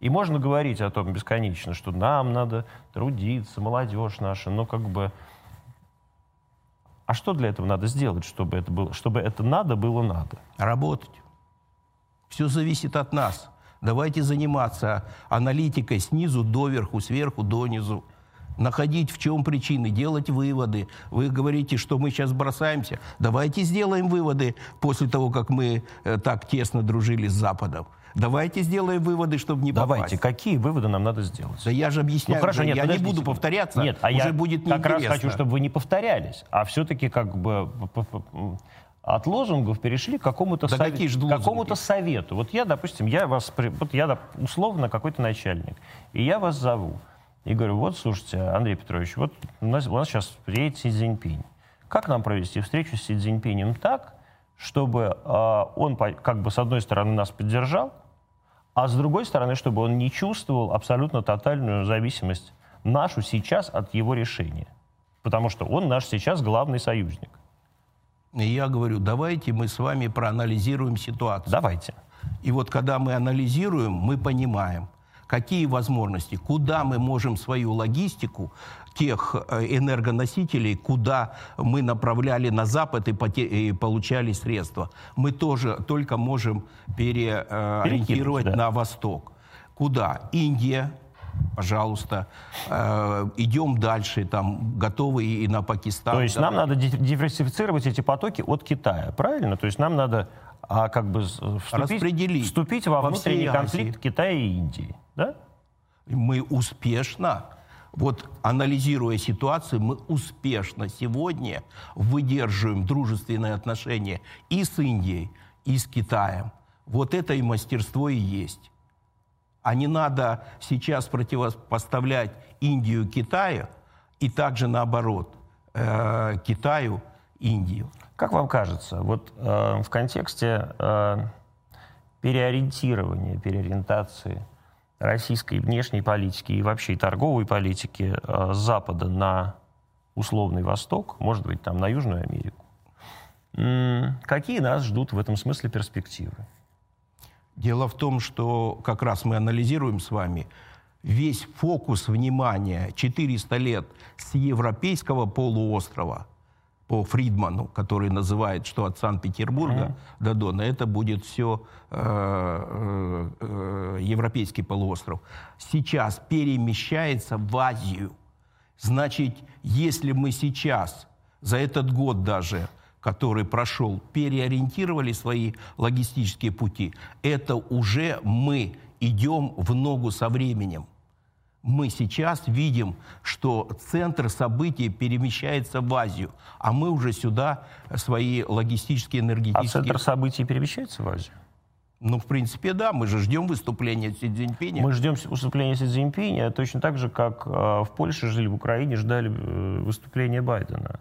И можно говорить о том бесконечно, что нам надо трудиться, молодежь наша, но как бы... А что для этого надо сделать, чтобы это, было, чтобы это надо было надо? Работать. Все зависит от нас. Давайте заниматься аналитикой снизу доверху, сверху донизу. Находить, в чем причины, делать выводы. Вы говорите, что мы сейчас бросаемся. Давайте сделаем выводы после того, как мы э, так тесно дружили с Западом. Давайте сделаем выводы, чтобы не попасть. Давайте, какие выводы нам надо сделать? Да я же объясняю, ну, хорошо, нет, я подождите. не буду повторяться, нет, а уже я будет как раз хочу, чтобы вы не повторялись, а все-таки как бы от лозунгов перешли к какому-то, да совет, какому-то совету. Вот я, допустим, я вас, вот я условно какой-то начальник, и я вас зову. И говорю, вот, слушайте, Андрей Петрович, вот у нас, у нас сейчас приедет Си Цзиньпинь. Как нам провести встречу с Си Цзиньпинем так, чтобы э, он, как бы, с одной стороны, нас поддержал, а с другой стороны, чтобы он не чувствовал абсолютно тотальную зависимость нашу сейчас от его решения. Потому что он наш сейчас главный союзник. И я говорю, давайте мы с вами проанализируем ситуацию. Давайте. И вот когда мы анализируем, мы понимаем, какие возможности, куда мы можем свою логистику тех э, энергоносителей, куда мы направляли на Запад и, и получали средства. Мы тоже только можем переориентировать да. на Восток. Куда? Индия, пожалуйста, э, идем дальше, там, готовы и на Пакистан. То есть нам надо диверсифицировать эти потоки от Китая, правильно? То есть нам надо а, как бы вступить, вступить во внутренний конфликт Китая и Индии, да? Мы успешно вот анализируя ситуацию, мы успешно сегодня выдерживаем дружественные отношения и с Индией, и с Китаем. Вот это и мастерство и есть. А не надо сейчас противопоставлять Индию Китаю и также наоборот э, Китаю Индию. Как вам кажется, вот э, в контексте э, переориентирования, переориентации российской внешней политики и вообще торговой политики э, Запада на условный Восток, может быть, там на Южную Америку, какие нас ждут в этом смысле перспективы? Дело в том, что как раз мы анализируем с вами весь фокус внимания 400 лет с европейского полуострова по Фридману, который называет, что от Санкт-Петербурга mm-hmm. до Дона, это будет все э, э, э, европейский полуостров. Сейчас перемещается в Азию. Значит, если мы сейчас, за этот год даже, который прошел, переориентировали свои логистические пути, это уже мы идем в ногу со временем. Мы сейчас видим, что центр событий перемещается в Азию, а мы уже сюда свои логистические, энергетические... А центр событий перемещается в Азию? Ну, в принципе, да. Мы же ждем выступления Си Цзиньпиня. Мы ждем выступления Си Цзиньпиня точно так же, как э, в Польше жили, в Украине ждали э, выступления Байдена.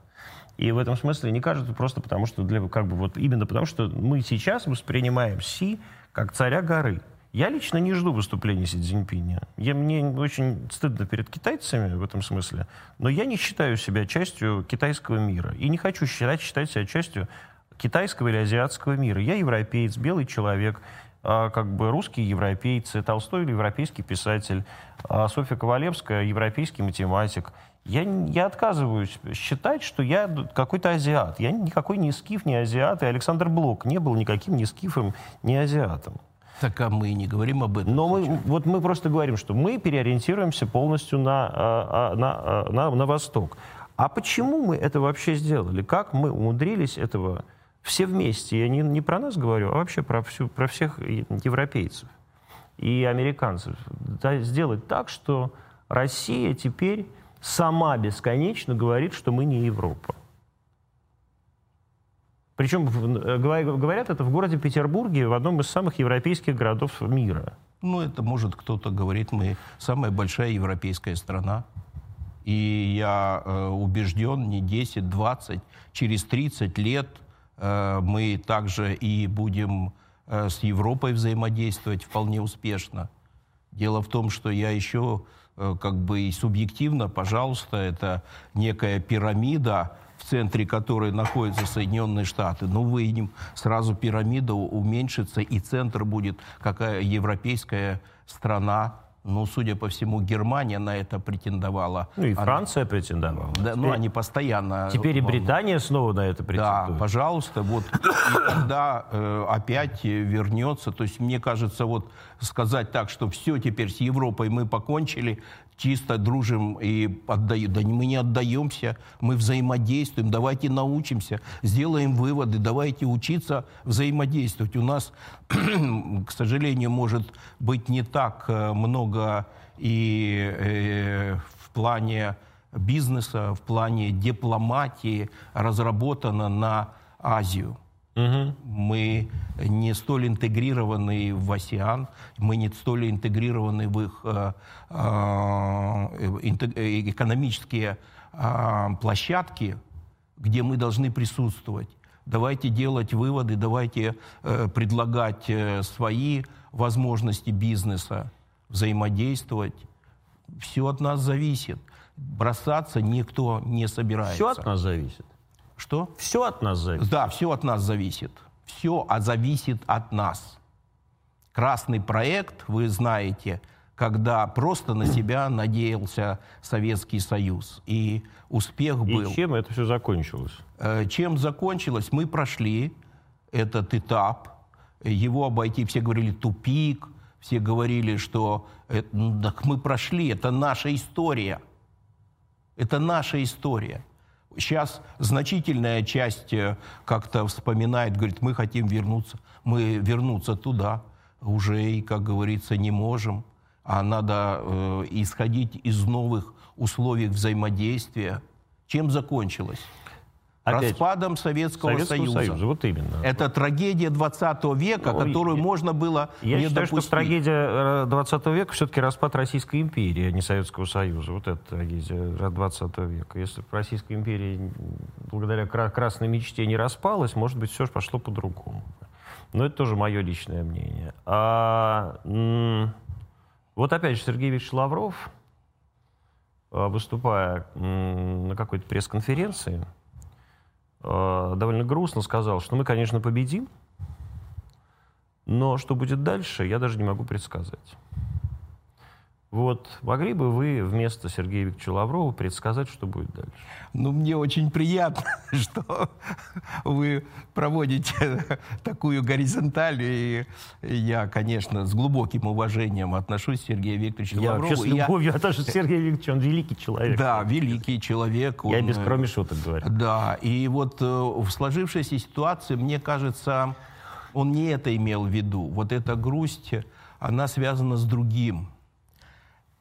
И в этом смысле не кажется просто потому, что для, как бы вот именно потому, что мы сейчас воспринимаем Си как царя горы. Я лично не жду выступления Си Цзиньпиня. Я, мне очень стыдно перед китайцами в этом смысле, но я не считаю себя частью китайского мира. И не хочу считать, считать себя частью китайского или азиатского мира. Я европеец, белый человек, а, как бы русские европейцы, Толстой или европейский писатель, а Софья Ковалевская европейский математик. Я, я отказываюсь считать, что я какой-то азиат. Я никакой не скиф, не азиат, и Александр Блок не был никаким ни скифом, ни азиатом. Так а мы не говорим об этом. Но мы, вот мы просто говорим, что мы переориентируемся полностью на, а, а, на, а, на, на восток. А почему мы это вообще сделали? Как мы умудрились этого все вместе? Я не, не про нас говорю, а вообще про, всю, про всех европейцев и американцев. Да, сделать так, что Россия теперь сама бесконечно говорит, что мы не Европа. Причем э, говорят это в городе Петербурге, в одном из самых европейских городов мира. Ну, это может кто-то говорит, мы самая большая европейская страна. И я э, убежден, не 10, 20, через 30 лет э, мы также и будем э, с Европой взаимодействовать вполне успешно. Дело в том, что я еще как бы и субъективно, пожалуйста, это некая пирамида, в центре которой находятся Соединенные Штаты. Но выйдем, сразу пирамида уменьшится, и центр будет какая европейская страна, ну, судя по всему, Германия на это претендовала. Ну и Франция она... претендовала. Да, ну, они постоянно... Теперь и Британия снова на это претендует. Да, пожалуйста. Вот, и тогда э, опять вернется. То есть, мне кажется, вот сказать так, что все, теперь с Европой мы покончили, чисто дружим и отдаем. Да мы не отдаемся, мы взаимодействуем, давайте научимся, сделаем выводы, давайте учиться взаимодействовать. У нас, к сожалению, может быть не так э, много и э, в плане бизнеса, в плане дипломатии разработано на Азию. Угу. Мы не столь интегрированы в АСИАН, мы не столь интегрированы в их э, э, экономические э, площадки, где мы должны присутствовать. Давайте делать выводы, давайте э, предлагать э, свои возможности бизнеса, взаимодействовать. Все от нас зависит. Бросаться никто не собирается. Все от нас зависит. Что? Все от нас зависит. Да, все от нас зависит. Все а зависит от нас. Красный проект, вы знаете, когда просто на себя надеялся Советский Союз. И успех был. И чем это все закончилось? Э, чем закончилось? Мы прошли этот этап. Его обойти, все говорили, тупик, все говорили, что это, ну, так мы прошли, это наша история. Это наша история. Сейчас значительная часть э, как-то вспоминает, говорит, мы хотим вернуться, мы вернуться туда уже и, как говорится, не можем, а надо э, исходить из новых условий взаимодействия. Чем закончилось? Опять, Распадом Советского, Советского Союза. Союза. Вот именно. Это трагедия 20 века, ну, которую я, можно было Я не считаю, допустить. что трагедия 20 э, века все-таки распад Российской империи, а не Советского Союза. Вот это трагедия 20 века. Если бы Российская империя благодаря красной мечте не распалась, может быть, все же пошло по-другому. Но это тоже мое личное мнение. А, вот опять же, Сергей Викторович Лавров, э, выступая на какой-то пресс-конференции, довольно грустно сказал, что мы, конечно, победим, но что будет дальше, я даже не могу предсказать. Вот могли бы вы вместо Сергея Викторовича Лаврова предсказать, что будет дальше? Ну, мне очень приятно, что вы проводите такую горизонталь. И я, конечно, с глубоким уважением отношусь к Сергею Викторовичу я Лаврову. Я вообще с любовью я... отношусь к Сергею Викторовичу. Он великий человек. Да, великий человек. Он... Я без кроме шуток говорю. Да, и вот э, в сложившейся ситуации, мне кажется, он не это имел в виду. Вот эта грусть, она связана с другим –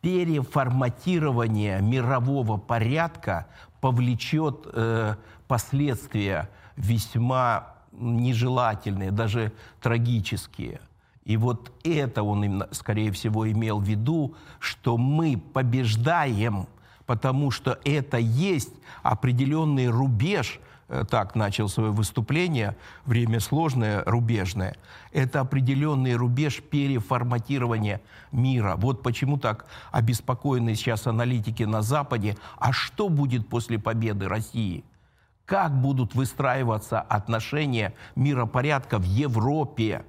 переформатирование мирового порядка повлечет э, последствия весьма нежелательные, даже трагические. И вот это он, скорее всего, имел в виду, что мы побеждаем, потому что это есть определенный рубеж – так начал свое выступление, время сложное, рубежное, это определенный рубеж переформатирования мира. Вот почему так обеспокоены сейчас аналитики на Западе. А что будет после победы России? Как будут выстраиваться отношения миропорядка в Европе?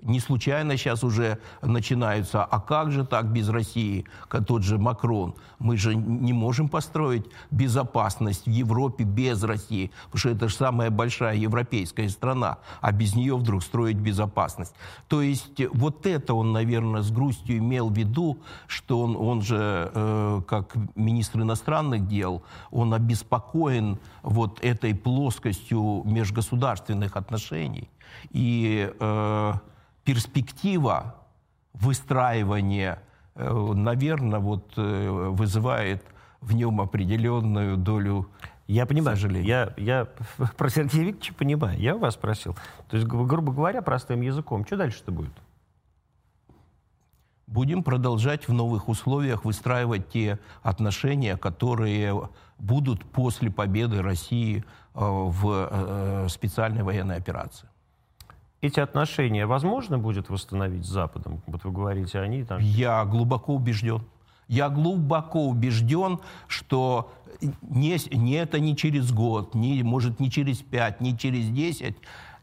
Не случайно сейчас уже начинаются, а как же так без России, как тот же Макрон? Мы же не можем построить безопасность в Европе без России, потому что это же самая большая европейская страна, а без нее вдруг строить безопасность. То есть вот это он, наверное, с грустью имел в виду, что он, он же, э, как министр иностранных дел, он обеспокоен вот этой плоскостью межгосударственных отношений. И э, перспектива выстраивания, э, наверное, вот э, вызывает в нем определенную долю я понимаю, сожаления. Я, я про Сергея Викторовича понимаю. Я вас спросил. То есть, грубо говоря, простым языком, что дальше-то будет? Будем продолжать в новых условиях выстраивать те отношения, которые будут после победы России э, в специальной военной операции эти отношения возможно будет восстановить с Западом? Вот вы говорите, они там... Я глубоко убежден. Я глубоко убежден, что не, не это не через год, не, может, не через пять, не через десять.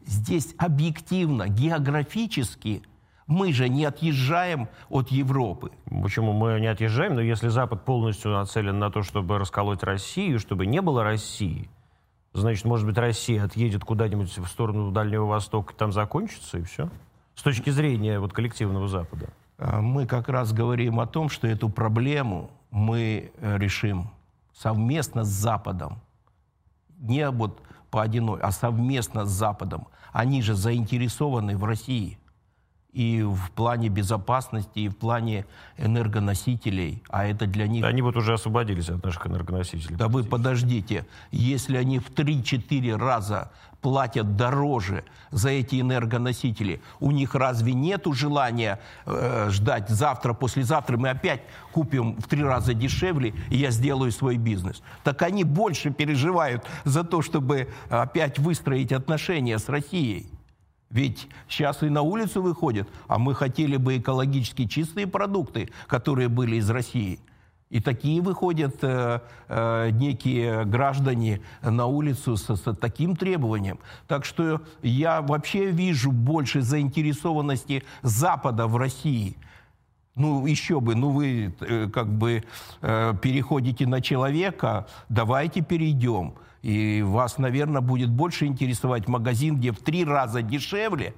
Здесь объективно, географически мы же не отъезжаем от Европы. Почему мы не отъезжаем? Но если Запад полностью нацелен на то, чтобы расколоть Россию, чтобы не было России, значит, может быть, Россия отъедет куда-нибудь в сторону Дальнего Востока, там закончится, и все? С точки зрения вот, коллективного Запада. А мы как раз говорим о том, что эту проблему мы э, решим совместно с Западом. Не вот поодиной, а совместно с Западом. Они же заинтересованы в России – и в плане безопасности, и в плане энергоносителей, а это для них... Они вот уже освободились от наших энергоносителей. Да вы подождите, если они в 3-4 раза платят дороже за эти энергоносители, у них разве нету желания э, ждать завтра, послезавтра мы опять купим в три раза дешевле, и я сделаю свой бизнес? Так они больше переживают за то, чтобы опять выстроить отношения с Россией. Ведь сейчас и на улицу выходят, а мы хотели бы экологически чистые продукты, которые были из России. И такие выходят э, э, некие граждане на улицу с, с таким требованием. Так что я вообще вижу больше заинтересованности Запада в России. Ну, еще бы, ну вы э, как бы э, переходите на человека, давайте перейдем. И вас, наверное, будет больше интересовать магазин, где в три раза дешевле,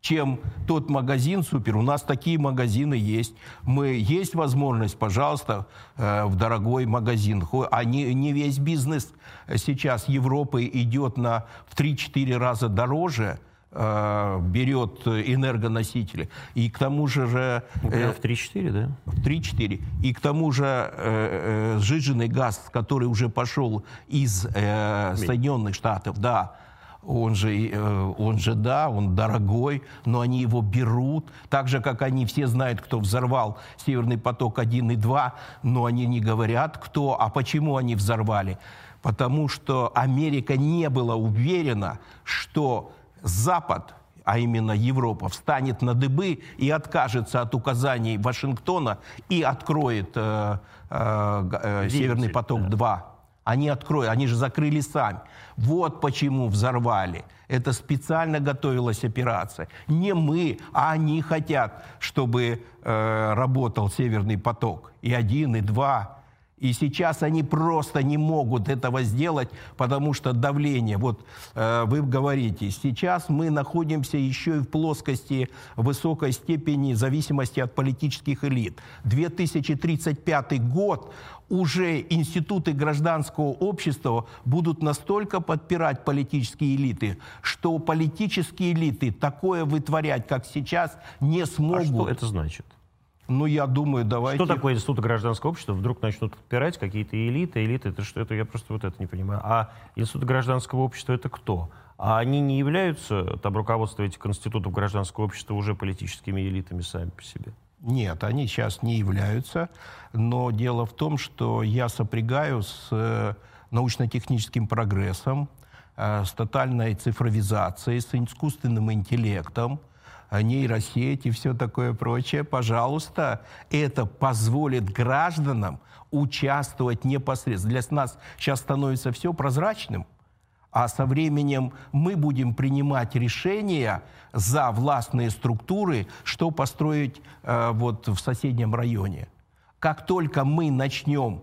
чем тот магазин супер. У нас такие магазины есть. Мы есть возможность, пожалуйста, э, в дорогой магазин. А не, не весь бизнес сейчас Европы идет на в 3-4 раза дороже берет энергоносители. И к тому же... же э, в 3-4, да? В 3-4. И к тому же э, э, сжиженный газ, который уже пошел из э, Соединенных Штатов, да, он же, э, он же, да, он дорогой, но они его берут, так же, как они все знают, кто взорвал Северный поток-1 и 2, но они не говорят, кто, а почему они взорвали. Потому что Америка не была уверена, что Запад, а именно Европа, встанет на дыбы и откажется от указаний Вашингтона и откроет э, э, э, Северный поток-2. Да. Они откроют, они же закрыли сами. Вот почему взорвали. Это специально готовилась операция. Не мы, а они хотят, чтобы э, работал Северный поток. И один, и два. И сейчас они просто не могут этого сделать, потому что давление. Вот э, вы говорите, сейчас мы находимся еще и в плоскости высокой степени зависимости от политических элит. 2035 год уже институты гражданского общества будут настолько подпирать политические элиты, что политические элиты такое вытворять, как сейчас, не смогут. А что это значит? Ну, я думаю, давайте... Что такое институт гражданского общества? Вдруг начнут подпирать какие-то элиты. Элиты, это что? Это я просто вот это не понимаю. А институт гражданского общества это кто? А они не являются, там руководство этих институтов гражданского общества уже политическими элитами сами по себе? Нет, они сейчас не являются. Но дело в том, что я сопрягаю с э, научно-техническим прогрессом, э, с тотальной цифровизацией, с искусственным интеллектом, нейросети и все такое прочее, пожалуйста, это позволит гражданам участвовать непосредственно. Для нас сейчас становится все прозрачным, а со временем мы будем принимать решения за властные структуры, что построить э, вот в соседнем районе. Как только мы начнем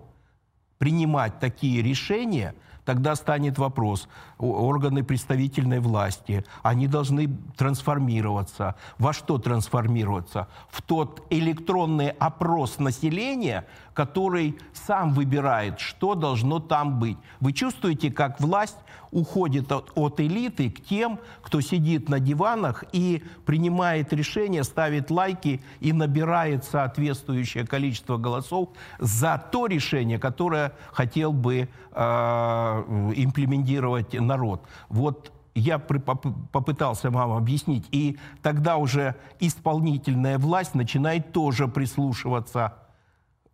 принимать такие решения – тогда станет вопрос. Органы представительной власти, они должны трансформироваться. Во что трансформироваться? В тот электронный опрос населения, который сам выбирает, что должно там быть. Вы чувствуете, как власть уходит от, от элиты к тем, кто сидит на диванах и принимает решения, ставит лайки и набирает соответствующее количество голосов за то решение, которое хотел бы э, имплементировать народ. Вот я попытался вам объяснить. И тогда уже исполнительная власть начинает тоже прислушиваться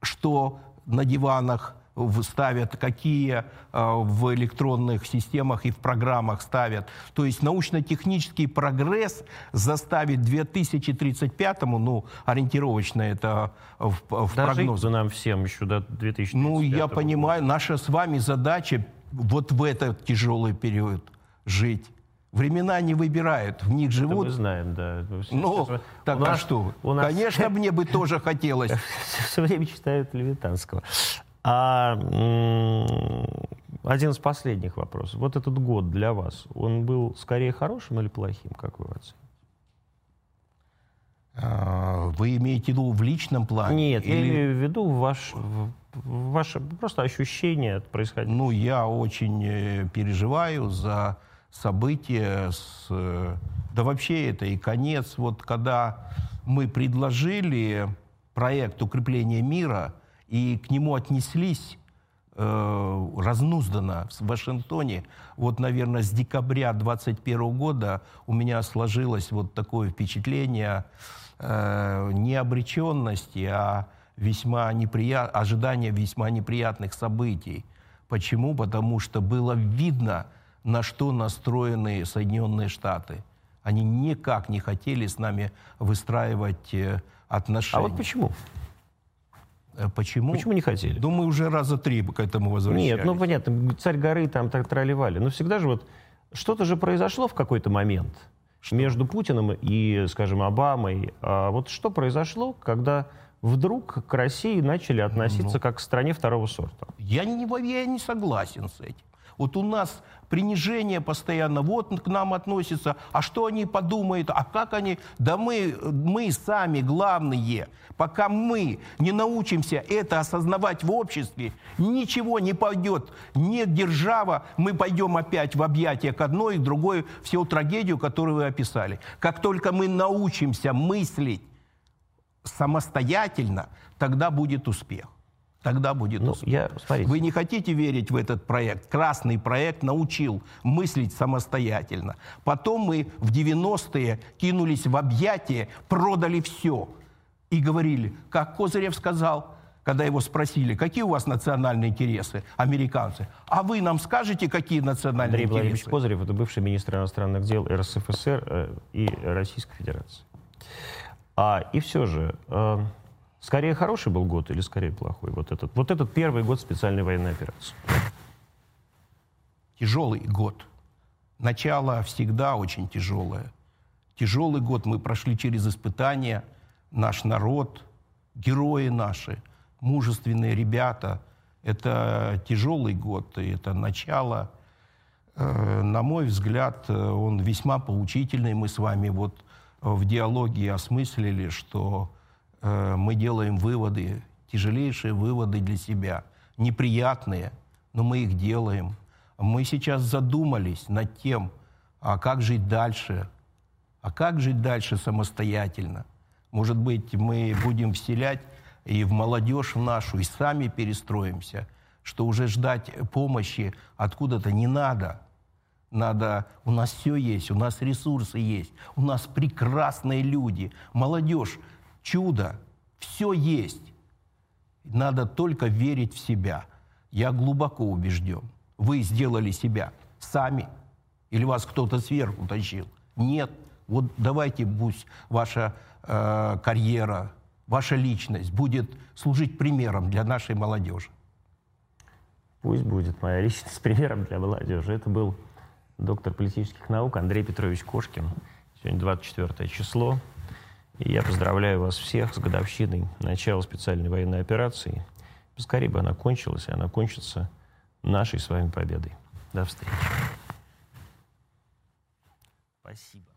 что на диванах ставят, какие э, в электронных системах и в программах ставят. То есть научно-технический прогресс заставит 2035-му, ну, ориентировочно это в, в прогноз. нам всем еще до 2035 Ну, я понимаю, наша с вами задача вот в этот тяжелый период жить. Времена не выбирают, в них живут. Это мы знаем, да. Ну, так а что? У нас... Конечно, мне бы тоже хотелось. Все время читают Левитанского. А один из последних вопросов. Вот этот год для вас, он был скорее хорошим или плохим, как вы оцените? А, вы имеете в виду в личном плане? Нет, или... я имею в виду ваш, ваше просто ощущение от происходящего. Ну, я очень э, переживаю за события, с, да вообще это и конец. Вот когда мы предложили проект укрепления мира и к нему отнеслись э, разнузданно в Вашингтоне, вот, наверное, с декабря 2021 года у меня сложилось вот такое впечатление э, не обреченности, а весьма неприят... ожидания весьма неприятных событий. Почему? Потому что было видно, на что настроены Соединенные Штаты. Они никак не хотели с нами выстраивать э, отношения. А вот почему? Э, почему? Почему не хотели? Думаю, уже раза три к этому возвращались. Нет, ну понятно, царь горы там так тролливали. Но всегда же вот что-то же произошло в какой-то момент что? между Путиным и, скажем, Обамой. А вот что произошло, когда вдруг к России начали относиться ну, как к стране второго сорта? Я не, я не согласен с этим. Вот у нас принижение постоянно, вот к нам относятся, а что они подумают, а как они, да мы, мы сами главные. Пока мы не научимся это осознавать в обществе, ничего не пойдет. Нет держава, мы пойдем опять в объятия к одной и другой, всю трагедию, которую вы описали. Как только мы научимся мыслить самостоятельно, тогда будет успех. Тогда будет ну, успех. Я, смотрите. Вы не хотите верить в этот проект? Красный проект научил мыслить самостоятельно. Потом мы в 90-е кинулись в объятия, продали все. И говорили, как Козырев сказал, когда его спросили, какие у вас национальные интересы, американцы, а вы нам скажете, какие национальные Андрей интересы? Андрей Владимирович Козырев – это бывший министр иностранных дел РСФСР э, и Российской Федерации. А, и все же, э, скорее хороший был год или скорее плохой? Вот этот, вот этот первый год специальной военной операции. Тяжелый год. Начало всегда очень тяжелое. Тяжелый год. Мы прошли через испытания. Наш народ, герои наши, мужественные ребята. Это тяжелый год. И это начало. Э, на мой взгляд, э, он весьма поучительный. Мы с вами вот в диалоге осмыслили, что э, мы делаем выводы, тяжелейшие выводы для себя, неприятные, но мы их делаем. Мы сейчас задумались над тем, а как жить дальше, а как жить дальше самостоятельно. Может быть, мы будем вселять и в молодежь нашу, и сами перестроимся, что уже ждать помощи откуда-то не надо – надо, у нас все есть, у нас ресурсы есть, у нас прекрасные люди, молодежь, чудо, все есть. Надо только верить в себя. Я глубоко убежден. Вы сделали себя сами или вас кто-то сверху тащил? Нет. Вот давайте пусть ваша э, карьера, ваша личность будет служить примером для нашей молодежи. Пусть будет моя личность примером для молодежи. Это был доктор политических наук Андрей Петрович Кошкин. Сегодня 24 число. И я поздравляю вас всех с годовщиной начала специальной военной операции. Поскорее бы она кончилась, и она кончится нашей с вами победой. До встречи. Спасибо.